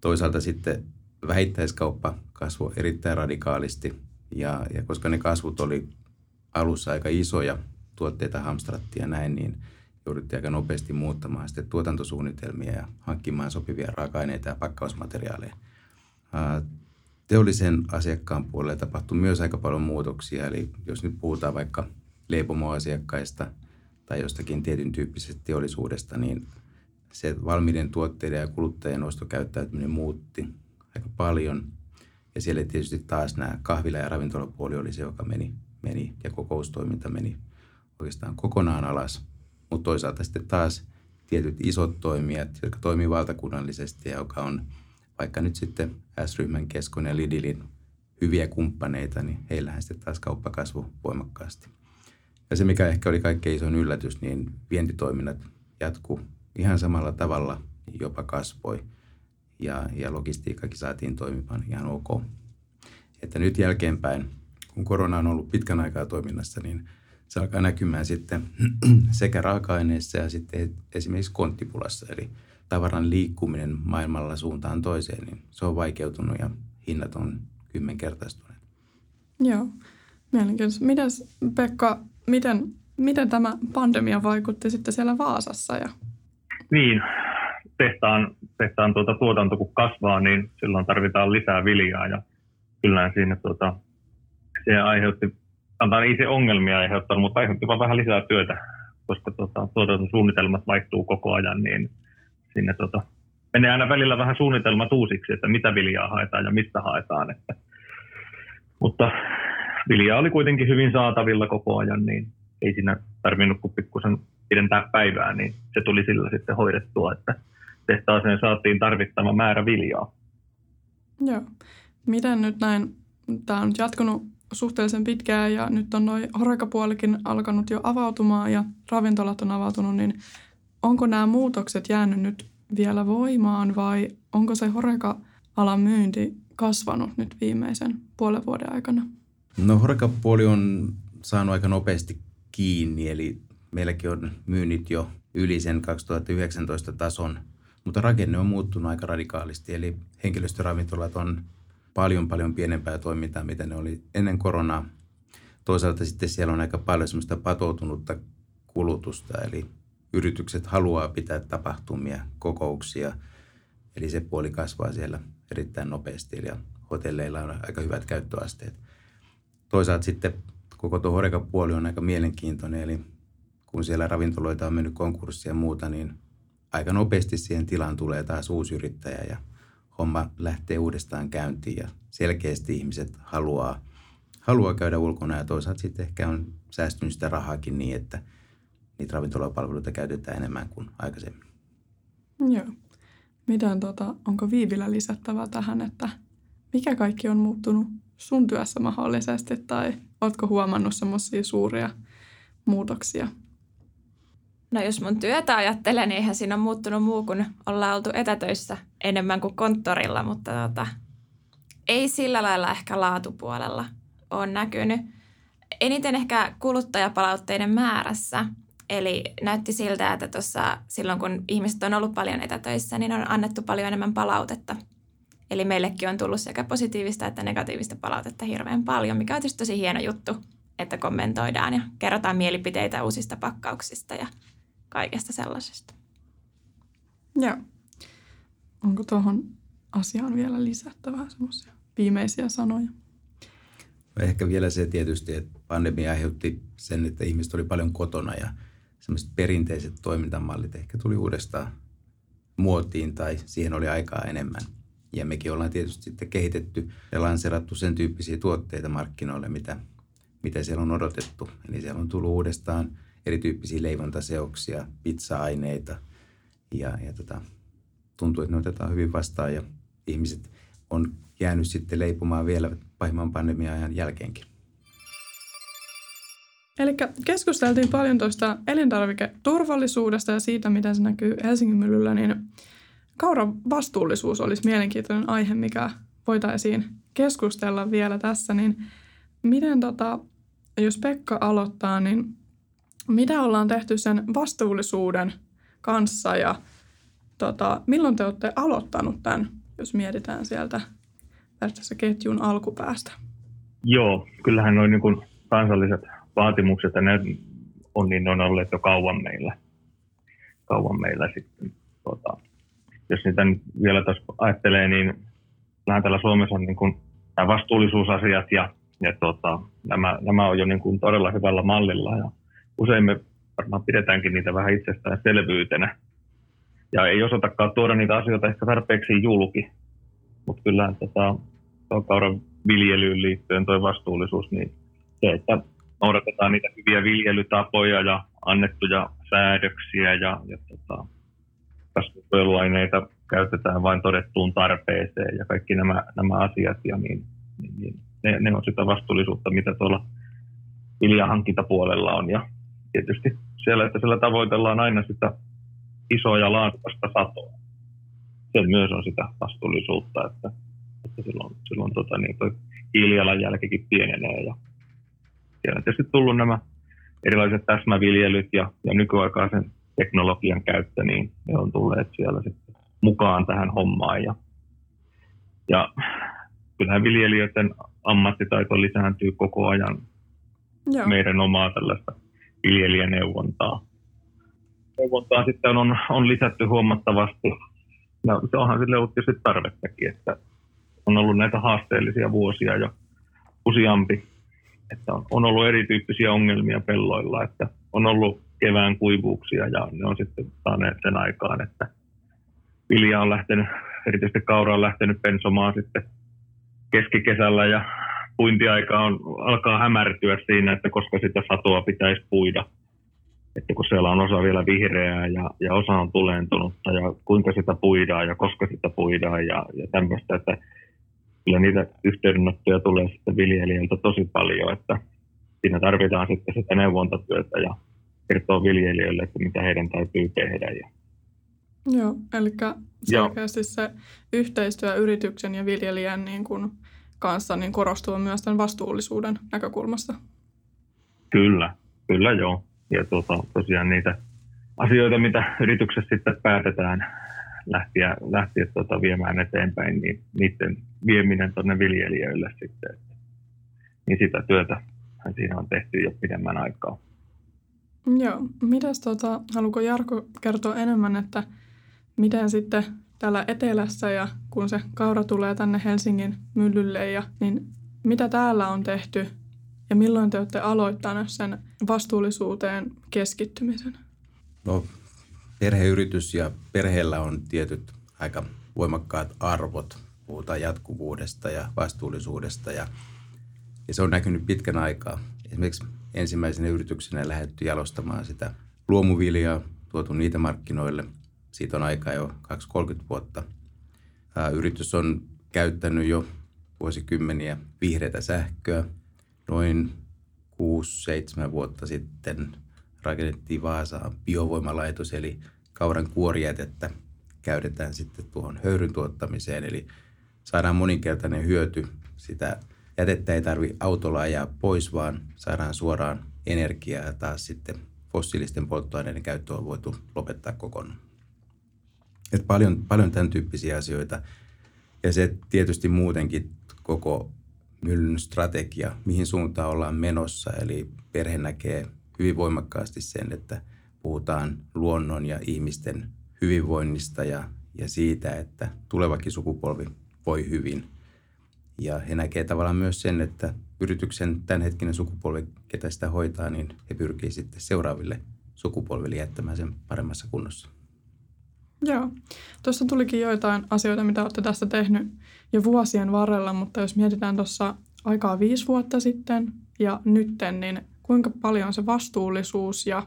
Toisaalta sitten vähittäiskauppa kasvoi erittäin radikaalisti ja, ja koska ne kasvut oli alussa aika isoja tuotteita hamstrattiin ja näin, niin jouduttiin aika nopeasti muuttamaan sitten tuotantosuunnitelmia ja hankkimaan sopivia raaka-aineita ja pakkausmateriaaleja. Teollisen asiakkaan puolella tapahtui myös aika paljon muutoksia, eli jos nyt puhutaan vaikka leipomoasiakkaista tai jostakin tietyn tyyppisestä teollisuudesta, niin se valmiiden tuotteiden ja kuluttajien ostokäyttäytyminen muutti aika paljon. Ja siellä tietysti taas nämä kahvila- ja ravintolapuoli oli se, joka meni meni ja kokoustoiminta meni oikeastaan kokonaan alas. Mutta toisaalta sitten taas tietyt isot toimijat, jotka toimivat valtakunnallisesti ja joka on vaikka nyt sitten S-ryhmän keskon ja Lidlin hyviä kumppaneita, niin heillähän sitten taas kauppa kasvoi voimakkaasti. Ja se, mikä ehkä oli kaikkein isoin yllätys, niin vientitoiminnat jatku ihan samalla tavalla, jopa kasvoi. Ja, ja logistiikkakin saatiin toimimaan ihan ok. Että nyt jälkeenpäin kun korona on ollut pitkän aikaa toiminnassa, niin se alkaa näkymään sitten sekä raaka-aineissa ja sitten esimerkiksi konttipulassa. Eli tavaran liikkuminen maailmalla suuntaan toiseen, niin se on vaikeutunut ja hinnat on kymmenkertaistuneet. Joo, mielenkiintoista. Mitäs Pekka, miten, miten tämä pandemia vaikutti sitten siellä Vaasassa? Ja... Niin, tehtaan, tehtaan tuota tuotanto kun kasvaa, niin silloin tarvitaan lisää viljaa ja kyllä siinä tuota, se aiheutti, antaa ei se ongelmia aiheuttanut, mutta aiheutti vaan vähän lisää työtä, koska tuota, tuotantosuunnitelmat vaihtuu koko ajan, niin sinne tuota, menee aina välillä vähän suunnitelmat uusiksi, että mitä viljaa haetaan ja mistä haetaan. Että. Mutta viljaa oli kuitenkin hyvin saatavilla koko ajan, niin ei siinä tarvinnut kuin pikkusen pidentää päivää, niin se tuli sillä sitten hoidettua, että tehtaaseen saatiin tarvittava määrä viljaa. Joo. Miten nyt näin, tämä on jatkunut suhteellisen pitkään ja nyt on noin horekapuolikin alkanut jo avautumaan ja ravintolat on avautunut, niin onko nämä muutokset jäänyt nyt vielä voimaan vai onko se horeka-alan myynti kasvanut nyt viimeisen puolen vuoden aikana? No horekapuoli on saanut aika nopeasti kiinni, eli meilläkin on myynnit jo yli sen 2019 tason, mutta rakenne on muuttunut aika radikaalisti, eli henkilöstöravintolat on paljon paljon pienempää toimintaa, mitä ne oli ennen koronaa. Toisaalta sitten siellä on aika paljon semmoista patoutunutta kulutusta, eli yritykset haluaa pitää tapahtumia, kokouksia, eli se puoli kasvaa siellä erittäin nopeasti, ja hotelleilla on aika hyvät käyttöasteet. Toisaalta sitten koko tuo puoli on aika mielenkiintoinen, eli kun siellä ravintoloita on mennyt konkurssia ja muuta, niin aika nopeasti siihen tilaan tulee taas uusi yrittäjä ja homma lähtee uudestaan käyntiin ja selkeästi ihmiset haluaa, haluaa käydä ulkona ja toisaalta sitten ehkä on säästynyt sitä rahaakin niin, että niitä ravintolapalveluita käytetään enemmän kuin aikaisemmin. Joo. Miten, tota, onko Viivillä lisättävää tähän, että mikä kaikki on muuttunut sun työssä mahdollisesti tai oletko huomannut semmoisia suuria muutoksia No jos mun työtä ajattelee, niin eihän siinä ole muuttunut muu kuin ollaan oltu etätöissä enemmän kuin konttorilla, mutta tota, ei sillä lailla ehkä laatupuolella on näkynyt. Eniten ehkä kuluttajapalautteiden määrässä. Eli näytti siltä, että tuossa silloin kun ihmiset on ollut paljon etätöissä, niin on annettu paljon enemmän palautetta. Eli meillekin on tullut sekä positiivista että negatiivista palautetta hirveän paljon, mikä on tietysti tosi hieno juttu, että kommentoidaan ja kerrotaan mielipiteitä uusista pakkauksista ja kaikesta sellaisesta. Joo. Onko tuohon asiaan vielä lisättävää semmoisia viimeisiä sanoja? Ehkä vielä se tietysti, että pandemia aiheutti sen, että ihmiset oli paljon kotona ja semmoiset perinteiset toimintamallit ehkä tuli uudestaan muotiin tai siihen oli aikaa enemmän. Ja mekin ollaan tietysti sitten kehitetty ja lanserattu sen tyyppisiä tuotteita markkinoille, mitä, mitä siellä on odotettu. Eli siellä on tullut uudestaan – erityyppisiä leivontaseoksia, pizza-aineita ja, ja tota, tuntuu, että ne otetaan hyvin vastaan ja ihmiset on jäänyt sitten leipumaan vielä pahimman pandemian jälkeenkin. Eli keskusteltiin paljon tuosta elintarviketurvallisuudesta ja siitä, miten se näkyy Helsingin myllyllä, niin kauran vastuullisuus olisi mielenkiintoinen aihe, mikä voitaisiin keskustella vielä tässä. Niin miten tota, jos Pekka aloittaa, niin mitä ollaan tehty sen vastuullisuuden kanssa ja tota, milloin te olette aloittanut tämän, jos mietitään sieltä tässä ketjun alkupäästä? Joo, kyllähän noin niin kansalliset vaatimukset, ja ne on, niin ne on olleet jo kauan meillä. Kauan meillä sitten. Tota, jos niitä nyt vielä tuossa ajattelee, niin kyllähän täällä Suomessa on niin kuin nämä vastuullisuusasiat ja, ja tota, nämä, nämä on jo niin kuin todella hyvällä mallilla. Ja usein me varmaan pidetäänkin niitä vähän itsestäänselvyytenä. Ja ei osatakaan tuoda niitä asioita ehkä tarpeeksi julki. Mutta kyllä tota, kauran viljelyyn liittyen tuo vastuullisuus, niin se, että noudatetaan niitä hyviä viljelytapoja ja annettuja säädöksiä ja, ja tota, kasvinsuojeluaineita käytetään vain todettuun tarpeeseen ja kaikki nämä, nämä asiat, ja niin, niin, niin ne, ne, on sitä vastuullisuutta, mitä tuolla viljahankintapuolella on. Ja tietysti siellä, että siellä tavoitellaan aina sitä isoa ja laadukasta satoa. Se myös on sitä vastuullisuutta, että, että silloin, silloin tota, niin toi hiilijalanjälkikin pienenee. Ja siellä on tietysti tullut nämä erilaiset täsmäviljelyt ja, ja nykyaikaisen teknologian käyttö, niin ne on tulleet siellä sitten mukaan tähän hommaan. Ja, ja kyllähän viljelijöiden ammattitaito lisääntyy koko ajan Joo. meidän omaa tällaista viljelijäneuvontaa. Neuvontaa sitten on, on lisätty huomattavasti. No, se onhan sille ollut tietysti tarvettakin, että on ollut näitä haasteellisia vuosia jo useampi, että on, on ollut erityyppisiä ongelmia pelloilla, että on ollut kevään kuivuuksia ja ne on sitten saaneet sen aikaan, että vilja on lähtenyt, erityisesti kaura on lähtenyt pensomaan sitten keskikesällä ja puintiaika on, alkaa hämärtyä siinä, että koska sitä satoa pitäisi puida. Että kun siellä on osa vielä vihreää ja, ja osa on tulentunutta ja kuinka sitä puidaan ja koska sitä puidaan ja, ja tämmöistä, että kyllä niitä yhteydenottoja tulee sitten viljelijältä tosi paljon, että siinä tarvitaan sitten sitä neuvontatyötä ja kertoo viljelijöille, että mitä heidän täytyy tehdä. Ja Joo, eli selkeästi Joo. se yhteistyö yrityksen ja viljelijän niin kuin kanssa niin korostuu myös tämän vastuullisuuden näkökulmasta. Kyllä, kyllä joo. Ja tuota, tosiaan niitä asioita, mitä yrityksessä sitten päätetään lähteä, lähteä tuota viemään eteenpäin, niin niiden vieminen tuonne viljelijöille sitten. Että, niin sitä työtä siinä on tehty jo pidemmän aikaa. Joo. Mitäs tuota, haluatko Jarko kertoa enemmän, että miten sitten täällä etelässä ja kun se kaura tulee tänne Helsingin myllylle, ja, niin mitä täällä on tehty ja milloin te olette aloittaneet sen vastuullisuuteen keskittymisen? No, perheyritys ja perheellä on tietyt aika voimakkaat arvot. Puhutaan jatkuvuudesta ja vastuullisuudesta ja, ja se on näkynyt pitkän aikaa. Esimerkiksi ensimmäisenä yrityksenä lähdetty jalostamaan sitä luomuviljaa, tuotu niitä markkinoille – siitä on aikaa jo 2-30 vuotta. Ää, yritys on käyttänyt jo vuosikymmeniä vihreätä sähköä. Noin 6-7 vuotta sitten rakennettiin Vaasaan biovoimalaitos, eli kauran kuorijätettä käytetään sitten tuohon höyryn tuottamiseen, eli saadaan moninkertainen hyöty. Sitä jätettä ei tarvi autolla ajaa pois, vaan saadaan suoraan energiaa ja taas sitten fossiilisten polttoaineiden käyttö on voitu lopettaa kokonaan. Et paljon, paljon tämän tyyppisiä asioita. Ja se tietysti muutenkin koko myllyn strategia, mihin suuntaan ollaan menossa. Eli perhe näkee hyvin voimakkaasti sen, että puhutaan luonnon ja ihmisten hyvinvoinnista ja, ja siitä, että tulevakin sukupolvi voi hyvin. Ja he näkee tavallaan myös sen, että yrityksen tämänhetkinen sukupolvi, ketä sitä hoitaa, niin he pyrkii sitten seuraaville sukupolville jättämään sen paremmassa kunnossa. Joo. Tuossa tulikin joitain asioita, mitä olette tästä tehnyt jo vuosien varrella, mutta jos mietitään tuossa aikaa viisi vuotta sitten ja nytten, niin kuinka paljon se vastuullisuus ja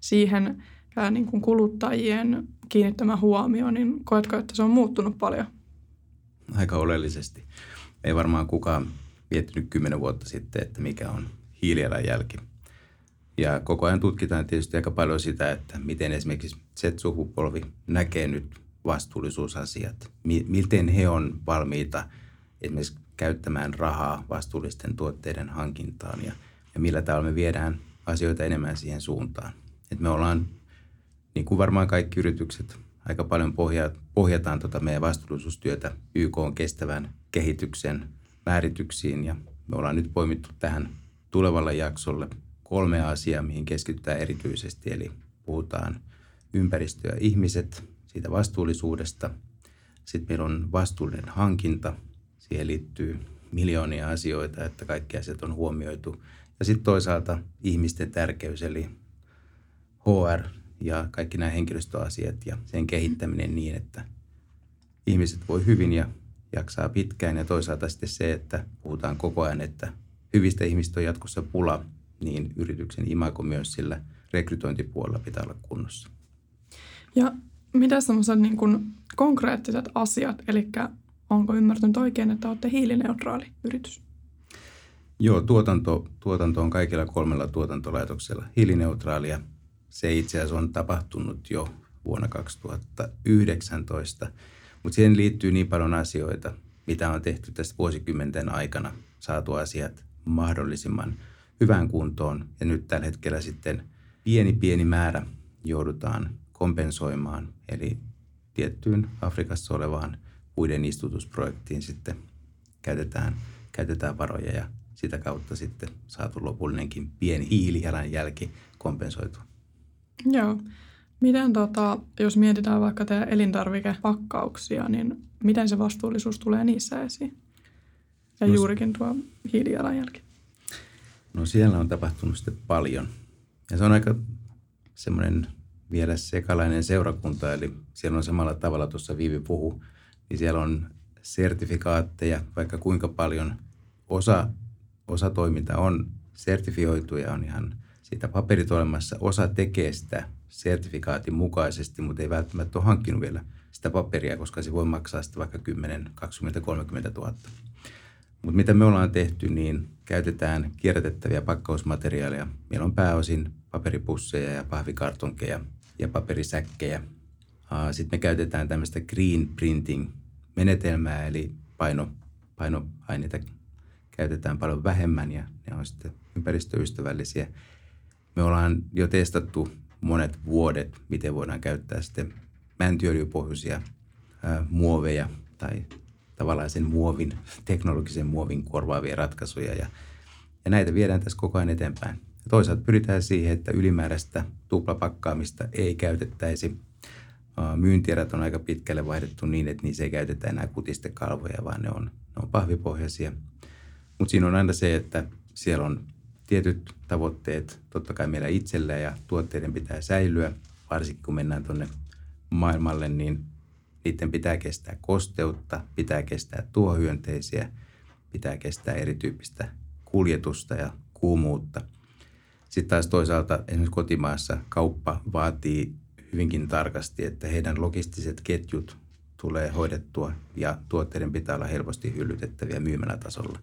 siihen niin kuin kuluttajien kiinnittämä huomio, niin koetko, että se on muuttunut paljon? Aika oleellisesti. Ei varmaan kukaan miettinyt kymmenen vuotta sitten, että mikä on hiilijalanjälki ja koko ajan tutkitaan tietysti aika paljon sitä, että miten esimerkiksi Z-sukupolvi näkee nyt vastuullisuusasiat. Miten he on valmiita esimerkiksi käyttämään rahaa vastuullisten tuotteiden hankintaan ja, ja millä tavalla me viedään asioita enemmän siihen suuntaan. Et me ollaan, niin kuin varmaan kaikki yritykset, aika paljon pohja, pohjataan tota meidän vastuullisuustyötä YK on kestävän kehityksen määrityksiin ja me ollaan nyt poimittu tähän tulevalle jaksolle – kolme asiaa, mihin keskitytään erityisesti. Eli puhutaan ympäristö ja ihmiset, siitä vastuullisuudesta. Sitten meillä on vastuullinen hankinta. Siihen liittyy miljoonia asioita, että kaikki asiat on huomioitu. Ja sitten toisaalta ihmisten tärkeys, eli HR ja kaikki nämä henkilöstöasiat ja sen kehittäminen niin, että ihmiset voi hyvin ja jaksaa pitkään. Ja toisaalta sitten se, että puhutaan koko ajan, että hyvistä ihmistä on jatkossa pula niin yrityksen imago myös sillä rekrytointipuolella pitää olla kunnossa. Ja mitä semmoiset niin kuin konkreettiset asiat, eli onko ymmärtänyt oikein, että olette hiilineutraali yritys? Joo, tuotanto, tuotanto on kaikilla kolmella tuotantolaitoksella hiilineutraalia. Se itse asiassa on tapahtunut jo vuonna 2019, mutta siihen liittyy niin paljon asioita, mitä on tehty tästä vuosikymmenten aikana, saatu asiat mahdollisimman – hyvään kuntoon. Ja nyt tällä hetkellä sitten pieni pieni määrä joudutaan kompensoimaan, eli tiettyyn Afrikassa olevaan puiden istutusprojektiin sitten käytetään, käytetään varoja ja sitä kautta sitten saatu lopullinenkin pieni hiilijalanjälki kompensoitu. Joo. Miten tota, jos mietitään vaikka teidän elintarvikepakkauksia, niin miten se vastuullisuus tulee niissä esiin? Ja no, juurikin tuo hiilijalanjälki. No siellä on tapahtunut sitten paljon. Ja se on aika semmoinen vielä sekalainen seurakunta, eli siellä on samalla tavalla tuossa Viivi puhu, niin siellä on sertifikaatteja, vaikka kuinka paljon osa, osa toiminta on sertifioitu ja on ihan siitä paperit olemassa. Osa tekee sitä sertifikaatin mukaisesti, mutta ei välttämättä ole hankkinut vielä sitä paperia, koska se voi maksaa sitten vaikka 10, 20, 30 000. Mutta mitä me ollaan tehty, niin käytetään kierrätettäviä pakkausmateriaaleja. Meillä on pääosin paperipusseja ja pahvikartonkeja ja paperisäkkejä. Sitten me käytetään tämmöistä green printing menetelmää, eli paino, painoaineita käytetään paljon vähemmän ja ne on sitten ympäristöystävällisiä. Me ollaan jo testattu monet vuodet, miten voidaan käyttää sitten mäntyöljypohjaisia muoveja tai tavallaan sen muovin, teknologisen muovin korvaavia ratkaisuja ja, ja näitä viedään tässä koko ajan eteenpäin. Ja toisaalta pyritään siihen, että ylimääräistä tuplapakkaamista ei käytettäisi. Myyntierät on aika pitkälle vaihdettu niin, että niissä ei käytetä enää kutistekalvoja, vaan ne on, ne on pahvipohjaisia. Mutta siinä on aina se, että siellä on tietyt tavoitteet totta kai meillä itsellä ja tuotteiden pitää säilyä, varsinkin kun mennään tuonne maailmalle, niin niiden pitää kestää kosteutta, pitää kestää tuohyönteisiä, pitää kestää erityyppistä kuljetusta ja kuumuutta. Sitten taas toisaalta esimerkiksi kotimaassa kauppa vaatii hyvinkin tarkasti, että heidän logistiset ketjut tulee hoidettua ja tuotteiden pitää olla helposti hyllytettäviä myymälätasolla.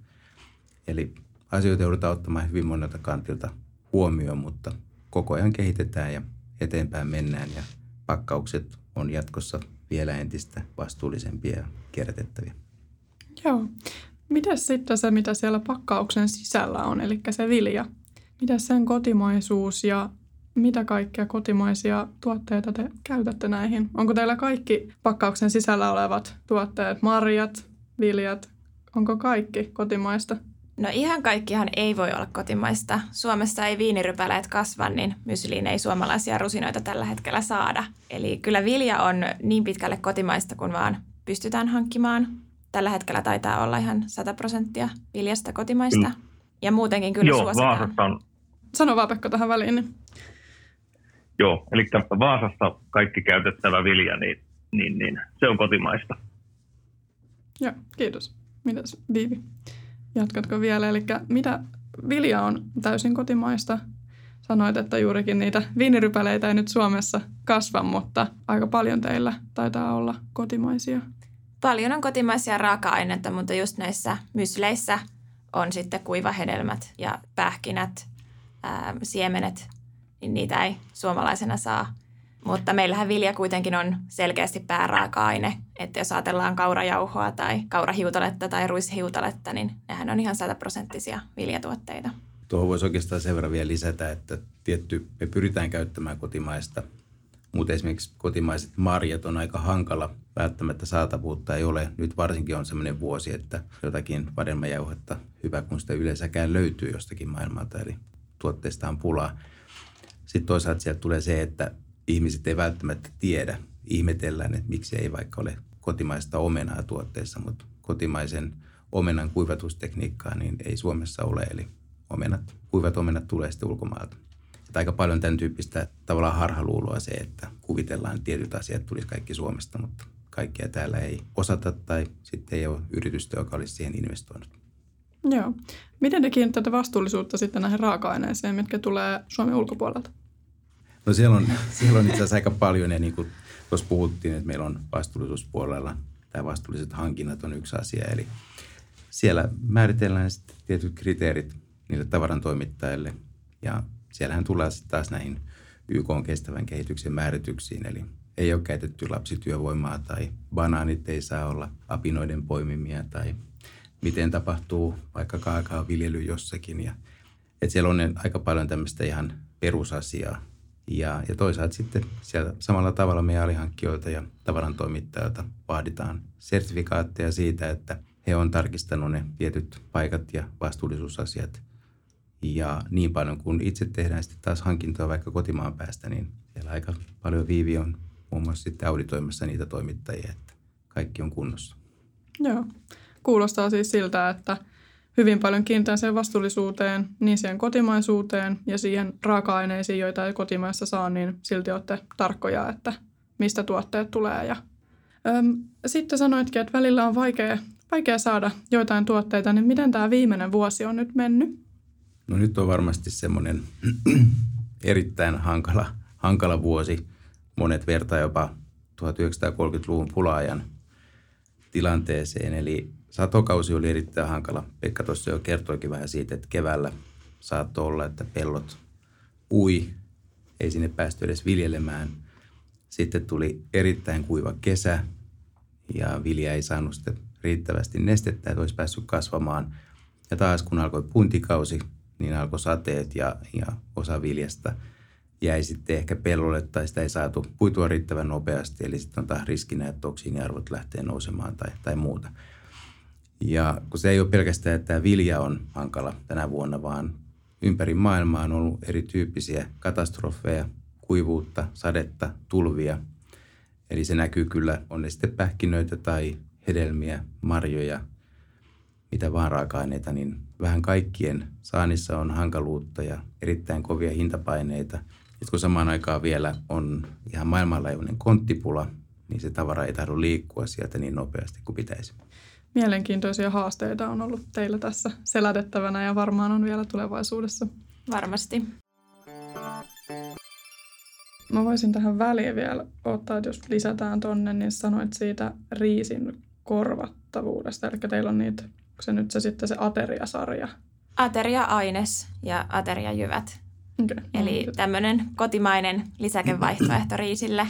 Eli asioita joudutaan ottamaan hyvin monelta kantilta huomioon, mutta koko ajan kehitetään ja eteenpäin mennään ja pakkaukset on jatkossa vielä entistä vastuullisempia ja kierrätettäviä. Joo. Mitäs sitten se, mitä siellä pakkauksen sisällä on, eli se vilja? Mitä sen kotimaisuus ja mitä kaikkia kotimaisia tuotteita te käytätte näihin? Onko teillä kaikki pakkauksen sisällä olevat tuotteet, marjat, viljat, onko kaikki kotimaista? No ihan kaikkihan ei voi olla kotimaista. Suomessa ei viinirypäleet kasva, niin mysliin ei suomalaisia rusinoita tällä hetkellä saada. Eli kyllä vilja on niin pitkälle kotimaista kuin vaan pystytään hankkimaan. Tällä hetkellä taitaa olla ihan 100 prosenttia viljasta kotimaista. Mm. Ja muutenkin kyllä Joo, suositaan. on... Sano vaan Pekka tähän väliin. Niin. Joo, eli Vaasassa kaikki käytettävä vilja, niin, niin, niin se on kotimaista. Joo, kiitos. Mitäs Viivi? Jatkatko vielä? Eli mitä vilja on täysin kotimaista? Sanoit, että juurikin niitä viinirypäleitä ei nyt Suomessa kasva, mutta aika paljon teillä taitaa olla kotimaisia. Paljon on kotimaisia raaka-aineita, mutta just näissä mysleissä on sitten kuivahedelmät ja pähkinät, ää, siemenet, niin niitä ei suomalaisena saa mutta meillähän vilja kuitenkin on selkeästi pääraaka-aine, että jos ajatellaan kaurajauhoa tai kaurahiutaletta tai ruishiutaletta, niin nehän on ihan sataprosenttisia viljatuotteita. Tuohon voisi oikeastaan sen verran vielä lisätä, että tietty me pyritään käyttämään kotimaista, mutta esimerkiksi kotimaiset marjat on aika hankala. Välttämättä saatavuutta ei ole. Nyt varsinkin on sellainen vuosi, että jotakin vadelmajauhetta, hyvä kun sitä yleensäkään löytyy jostakin maailmalta, eli tuotteista on pulaa. Sitten toisaalta sieltä tulee se, että ihmiset ei välttämättä tiedä. Ihmetellään, että miksi ei vaikka ole kotimaista omenaa tuotteessa, mutta kotimaisen omenan kuivatustekniikkaa niin ei Suomessa ole. Eli omenat, kuivat omenat tulee sitten ulkomailta. Että aika paljon tämän tyyppistä tavallaan harhaluuloa se, että kuvitellaan, että tietyt asiat tulisi kaikki Suomesta, mutta kaikkea täällä ei osata tai sitten ei ole yritystä, joka olisi siihen investoinut. Joo. Miten te kiinnittätte vastuullisuutta sitten näihin raaka-aineisiin, mitkä tulee Suomen ulkopuolelta? No siellä on, siellä on itse asiassa aika paljon ja niin kuin tuossa puhuttiin, että meillä on vastuullisuuspuolella tämä vastuulliset hankinnat on yksi asia. Eli siellä määritellään sitten tietyt kriteerit niille tavaran toimittajille ja siellähän tulee sitten taas näihin YK on kestävän kehityksen määrityksiin, eli ei ole käytetty lapsityövoimaa tai banaanit ei saa olla apinoiden poimimia tai miten tapahtuu vaikka kaakaoviljely jossakin. Ja, että siellä on aika paljon tämmöistä ihan perusasiaa, Ja, ja toisaalta sitten siellä samalla tavalla meidän alihankkijoilta ja tavarantoimittajilta vaaditaan sertifikaatteja siitä, että he on tarkistanut ne tietyt paikat ja vastuullisuusasiat. Ja niin paljon kuin itse tehdään sitten taas hankintoa vaikka kotimaan päästä, niin siellä aika paljon Viivi on muun muassa sitten auditoimassa niitä toimittajia, että kaikki on kunnossa. Joo. Kuulostaa siis siltä, että hyvin paljon kiinnittää sen vastuullisuuteen, niin siihen kotimaisuuteen ja siihen raaka-aineisiin, joita ei kotimaassa saa, niin silti olette tarkkoja, että mistä tuotteet tulee. Ja, öm, sitten sanoitkin, että välillä on vaikea, vaikea saada joitain tuotteita, niin miten tämä viimeinen vuosi on nyt mennyt? No nyt on varmasti semmoinen erittäin hankala, hankala vuosi. Monet vertaa jopa 1930-luvun pulaajan tilanteeseen. Eli satokausi oli erittäin hankala. Pekka tuossa jo kertoikin vähän siitä, että keväällä saattoi olla, että pellot ui, ei sinne päästy edes viljelemään. Sitten tuli erittäin kuiva kesä ja vilja ei saanut sitten riittävästi nestettä, että olisi päässyt kasvamaan. Ja taas kun alkoi puntikausi, niin alkoi sateet ja, ja osa viljasta jäi sitten ehkä pellolle tai sitä ei saatu puitua riittävän nopeasti. Eli sitten on taas riskinä, että toksiiniarvot lähtee nousemaan tai, tai muuta. Ja kun se ei ole pelkästään, että tämä vilja on hankala tänä vuonna, vaan ympäri maailmaa on ollut erityyppisiä katastrofeja, kuivuutta, sadetta, tulvia. Eli se näkyy kyllä, on ne sitten pähkinöitä tai hedelmiä, marjoja, mitä vaan raaka-aineita, niin vähän kaikkien saannissa on hankaluutta ja erittäin kovia hintapaineita. Sitten kun samaan aikaan vielä on ihan maailmanlaajuinen konttipula, niin se tavara ei tahdo liikkua sieltä niin nopeasti kuin pitäisi. Mielenkiintoisia haasteita on ollut teillä tässä selätettävänä ja varmaan on vielä tulevaisuudessa. Varmasti. Mä voisin tähän väliin vielä ottaa, että jos lisätään tonne, niin sanoit siitä riisin korvattavuudesta. Eli teillä on niitä, se nyt se sitten se ateriasarja. Ateria-aines ja ateriajyvät. Okay. Eli tämmöinen kotimainen lisäkevaihtoehto riisille.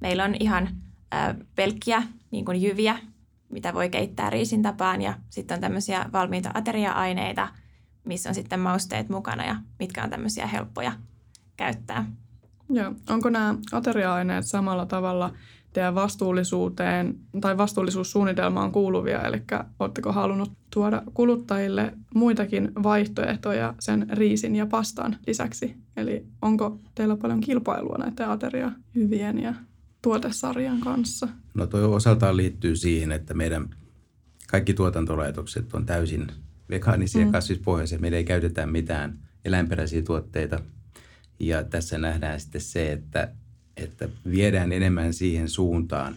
Meillä on ihan äh, pelkkiä niin kuin jyviä, mitä voi keittää riisin tapaan ja sitten on tämmöisiä valmiita ateria-aineita, missä on sitten mausteet mukana ja mitkä on tämmöisiä helppoja käyttää. Joo. Onko nämä ateria-aineet samalla tavalla teidän vastuullisuuteen tai vastuullisuussuunnitelmaan kuuluvia? Eli oletteko halunnut tuoda kuluttajille muitakin vaihtoehtoja sen riisin ja pastan lisäksi? Eli onko teillä paljon kilpailua näiden ateria-hyvien ja tuotesarjan kanssa? No tuo osaltaan liittyy siihen, että meidän kaikki tuotantolaitokset on täysin vegaanisia mm. kasvispohjaisia. Meillä ei käytetä mitään eläinperäisiä tuotteita. Ja tässä nähdään sitten se, että, että viedään enemmän siihen suuntaan,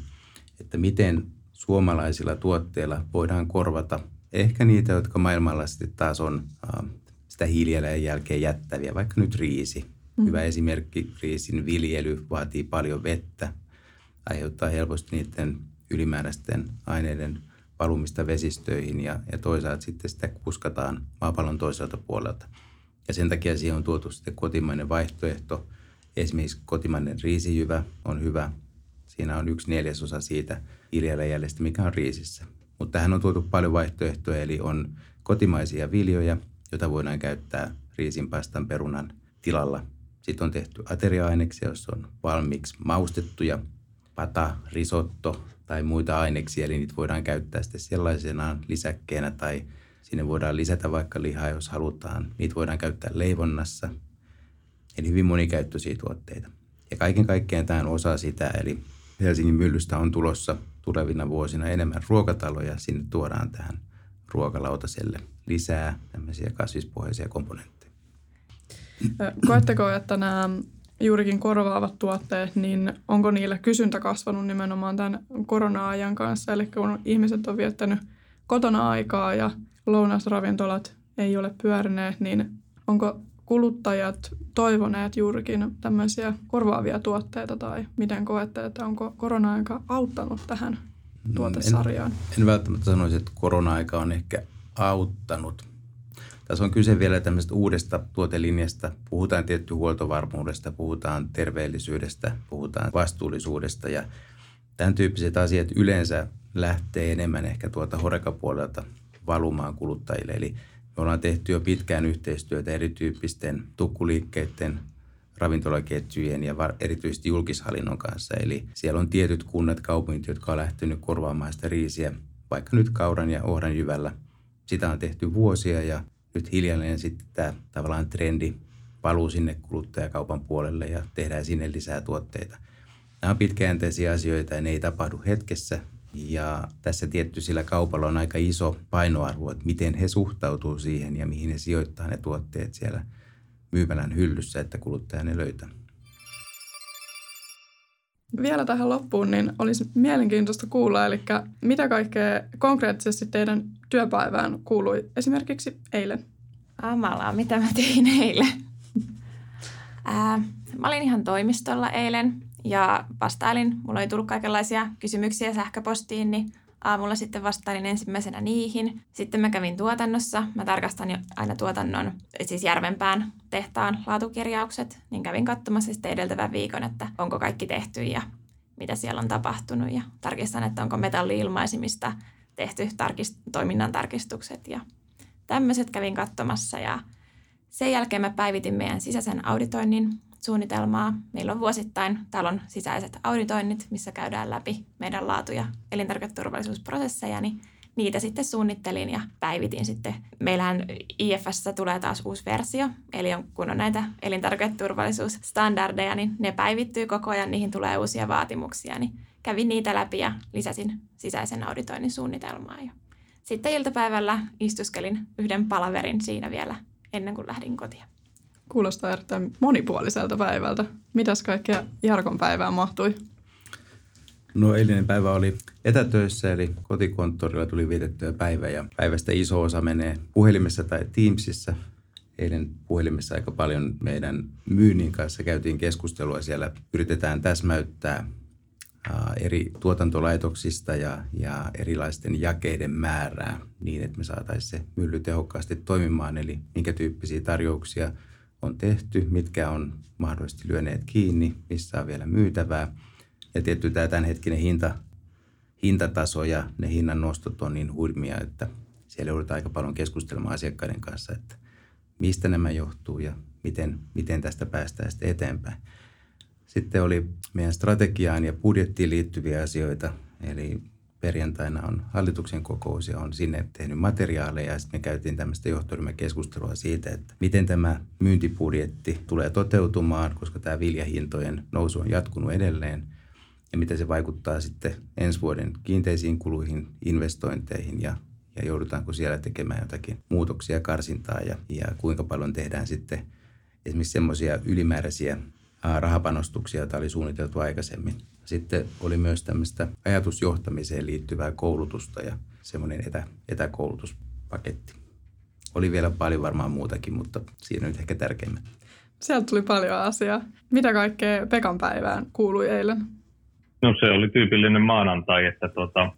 että miten suomalaisilla tuotteilla voidaan korvata ehkä niitä, jotka maailmalla sitten taas on äh, sitä hiilijalanjälkeen jättäviä, vaikka nyt riisi. Mm. Hyvä esimerkki, riisin viljely vaatii paljon vettä, aiheuttaa helposti niiden ylimääräisten aineiden valumista vesistöihin ja, ja toisaalta sitten sitä kuskataan maapallon toiselta puolelta. Ja sen takia siihen on tuotu sitten kotimainen vaihtoehto. Esimerkiksi kotimainen riisijyvä on hyvä. Siinä on yksi neljäsosa siitä hiilijalanjäljestä, mikä on riisissä. Mutta tähän on tuotu paljon vaihtoehtoja, eli on kotimaisia viljoja, joita voidaan käyttää riisinpastan perunan tilalla. Sitten on tehty ateria-aineksia, joissa on valmiiksi maustettuja pata, risotto tai muita aineksia, eli niitä voidaan käyttää sitten sellaisenaan lisäkkeenä tai sinne voidaan lisätä vaikka lihaa, jos halutaan. Niitä voidaan käyttää leivonnassa, eli hyvin monikäyttöisiä tuotteita. Ja kaiken kaikkiaan tämä on osa sitä, eli Helsingin myllystä on tulossa tulevina vuosina enemmän ruokataloja. Sinne tuodaan tähän ruokalautaselle lisää tämmöisiä kasvispohjaisia komponentteja. Koetteko, että nämä juurikin korvaavat tuotteet, niin onko niillä kysyntä kasvanut nimenomaan tämän korona-ajan kanssa? Eli kun ihmiset on viettänyt kotona aikaa ja lounasravintolat ei ole pyörineet, niin onko kuluttajat toivoneet juurikin tämmöisiä korvaavia tuotteita tai miten koette, että onko korona-aika auttanut tähän tuotesarjaan? En, en välttämättä sanoisi, että korona-aika on ehkä auttanut – tässä on kyse vielä tämmöisestä uudesta tuotelinjasta. Puhutaan tietty huoltovarmuudesta, puhutaan terveellisyydestä, puhutaan vastuullisuudesta ja tämän tyyppiset asiat yleensä lähtee enemmän ehkä tuolta horekapuolelta valumaan kuluttajille. Eli me ollaan tehty jo pitkään yhteistyötä erityyppisten tukkuliikkeiden, ravintolaketjujen ja erityisesti julkishallinnon kanssa. Eli siellä on tietyt kunnat, kaupungit, jotka on lähtenyt korvaamaan sitä riisiä, vaikka nyt kauran ja ohran jyvällä. Sitä on tehty vuosia ja nyt hiljalleen sitten tämä tavallaan trendi paluu sinne kuluttajakaupan puolelle ja tehdään sinne lisää tuotteita. Nämä on pitkäjänteisiä asioita ja ne ei tapahdu hetkessä. Ja tässä tietty sillä kaupalla on aika iso painoarvo, että miten he suhtautuu siihen ja mihin he sijoittaa ne tuotteet siellä myymälän hyllyssä, että kuluttaja ne löytää. Vielä tähän loppuun, niin olisi mielenkiintoista kuulla, eli mitä kaikkea konkreettisesti teidän työpäivään kuului esimerkiksi eilen? Amalaa, mitä mä tein eilen? Ää, mä olin ihan toimistolla eilen ja vastailin. Mulla oli tullut kaikenlaisia kysymyksiä sähköpostiin, niin aamulla sitten vastailin ensimmäisenä niihin. Sitten mä kävin tuotannossa. Mä tarkastan jo aina tuotannon, siis Järvenpään tehtaan laatukirjaukset. Niin kävin katsomassa sitten edeltävän viikon, että onko kaikki tehty ja mitä siellä on tapahtunut. Ja tarkistan, että onko metalli-ilmaisimista tehty tarkist- toiminnan tarkistukset ja tämmöiset kävin katsomassa. Ja sen jälkeen mä päivitin meidän sisäisen auditoinnin suunnitelmaa. Meillä on vuosittain talon sisäiset auditoinnit, missä käydään läpi meidän laatu- ja elintarviketurvallisuusprosesseja, niin niitä sitten suunnittelin ja päivitin sitten. Meillähän IFS tulee taas uusi versio, eli kun on näitä elintarviketurvallisuusstandardeja, niin ne päivittyy koko ajan, niihin tulee uusia vaatimuksia, niin kävin niitä läpi ja lisäsin sisäisen auditoinnin suunnitelmaa. Ja sitten iltapäivällä istuskelin yhden palaverin siinä vielä ennen kuin lähdin kotiin. Kuulostaa erittäin monipuoliselta päivältä. Mitäs kaikkea Jarkon päivään mahtui? No eilinen päivä oli etätöissä, eli kotikonttorilla tuli vietettyä päivä ja päivästä iso osa menee puhelimessa tai Teamsissa. Eilen puhelimessa aika paljon meidän myynnin kanssa käytiin keskustelua. Siellä yritetään täsmäyttää eri tuotantolaitoksista ja, ja erilaisten jakeiden määrää niin, että me saataisiin se mylly tehokkaasti toimimaan. Eli minkä tyyppisiä tarjouksia – on tehty, mitkä on mahdollisesti lyöneet kiinni, missä on vielä myytävää. Ja tietty tämä tämänhetkinen hinta, hintataso ja ne hinnan nostot on niin hurmia, että siellä joudutaan aika paljon keskustelemaan asiakkaiden kanssa, että mistä nämä johtuu ja miten, miten tästä päästään sitten eteenpäin. Sitten oli meidän strategiaan ja budjettiin liittyviä asioita, eli perjantaina on hallituksen kokous ja on sinne tehnyt materiaaleja. Ja sitten me käytiin tämmöistä johtoryhmäkeskustelua siitä, että miten tämä myyntibudjetti tulee toteutumaan, koska tämä viljahintojen nousu on jatkunut edelleen. Ja miten se vaikuttaa sitten ensi vuoden kiinteisiin kuluihin, investointeihin ja, ja joudutaanko siellä tekemään jotakin muutoksia, karsintaa ja, ja kuinka paljon tehdään sitten esimerkiksi semmoisia ylimääräisiä rahapanostuksia, joita oli suunniteltu aikaisemmin sitten oli myös tämmöistä ajatusjohtamiseen liittyvää koulutusta ja semmoinen etä, etäkoulutuspaketti. Oli vielä paljon varmaan muutakin, mutta siinä nyt ehkä tärkeimmät. Sieltä tuli paljon asiaa. Mitä kaikkea Pekan päivään kuului eilen? No se oli tyypillinen maanantai, että tuota,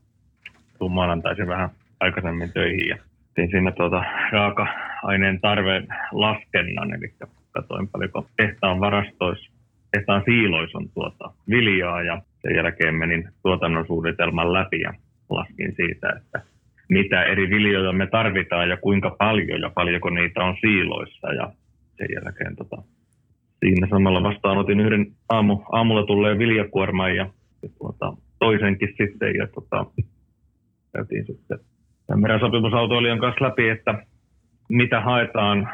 tuun maanantaisin vähän aikaisemmin töihin ja tein siinä tuota raaka-aineen tarve laskennan, eli katsoin paljonko tehtaan varastoissa tehtaan siilois on tuota viljaa ja sen jälkeen menin tuotannon suunnitelman läpi ja laskin siitä, että mitä eri viljoja me tarvitaan ja kuinka paljon ja paljonko niitä on siiloissa. Ja sen jälkeen tota, siinä samalla vastaanotin yhden aamu, aamulla tulleen viljakuorman ja, ja tuota, toisenkin sitten ja tota, käytiin sitten meidän sopimusautoilijan kanssa läpi, että mitä haetaan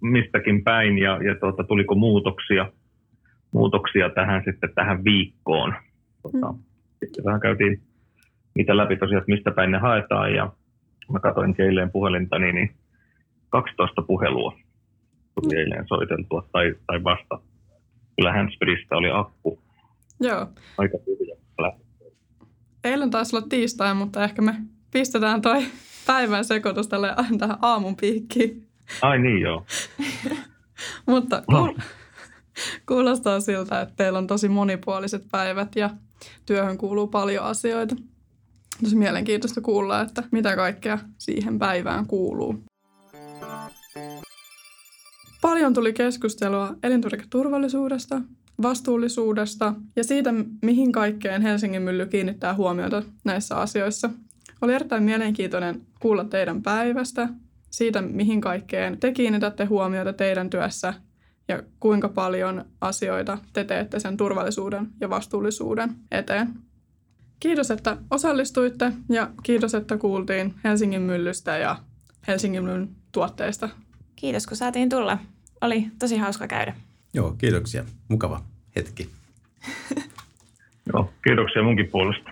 mistäkin päin ja, ja tuota, tuliko muutoksia – muutoksia tähän sitten tähän viikkoon. Tota, mm. Sitten vähän käytiin niitä läpi tosiaan, että mistä päin ne haetaan ja mä katsoin eilen puhelintani, niin 12 puhelua tuli mm. eilen soiteltua tai, tai vasta. Kyllä handsfreesta oli akku. Joo. Aika tyhjä. Eilen taisi olla tiistai, mutta ehkä me pistetään toi päivän sekoitus tälle tähän aamun piikkiin. Ai niin, joo. mutta no. Kuulostaa siltä, että teillä on tosi monipuoliset päivät ja työhön kuuluu paljon asioita. Tosi mielenkiintoista kuulla, että mitä kaikkea siihen päivään kuuluu. Paljon tuli keskustelua elintarviketurvallisuudesta, vastuullisuudesta ja siitä, mihin kaikkeen Helsingin mylly kiinnittää huomiota näissä asioissa. Oli erittäin mielenkiintoinen kuulla teidän päivästä, siitä mihin kaikkeen te kiinnitätte huomiota teidän työssä ja kuinka paljon asioita te teette sen turvallisuuden ja vastuullisuuden eteen. Kiitos, että osallistuitte ja kiitos, että kuultiin Helsingin myllystä ja Helsingin myllyn tuotteista. Kiitos, kun saatiin tulla. Oli tosi hauska käydä. Joo, kiitoksia. Mukava hetki. Joo, kiitoksia munkin puolesta.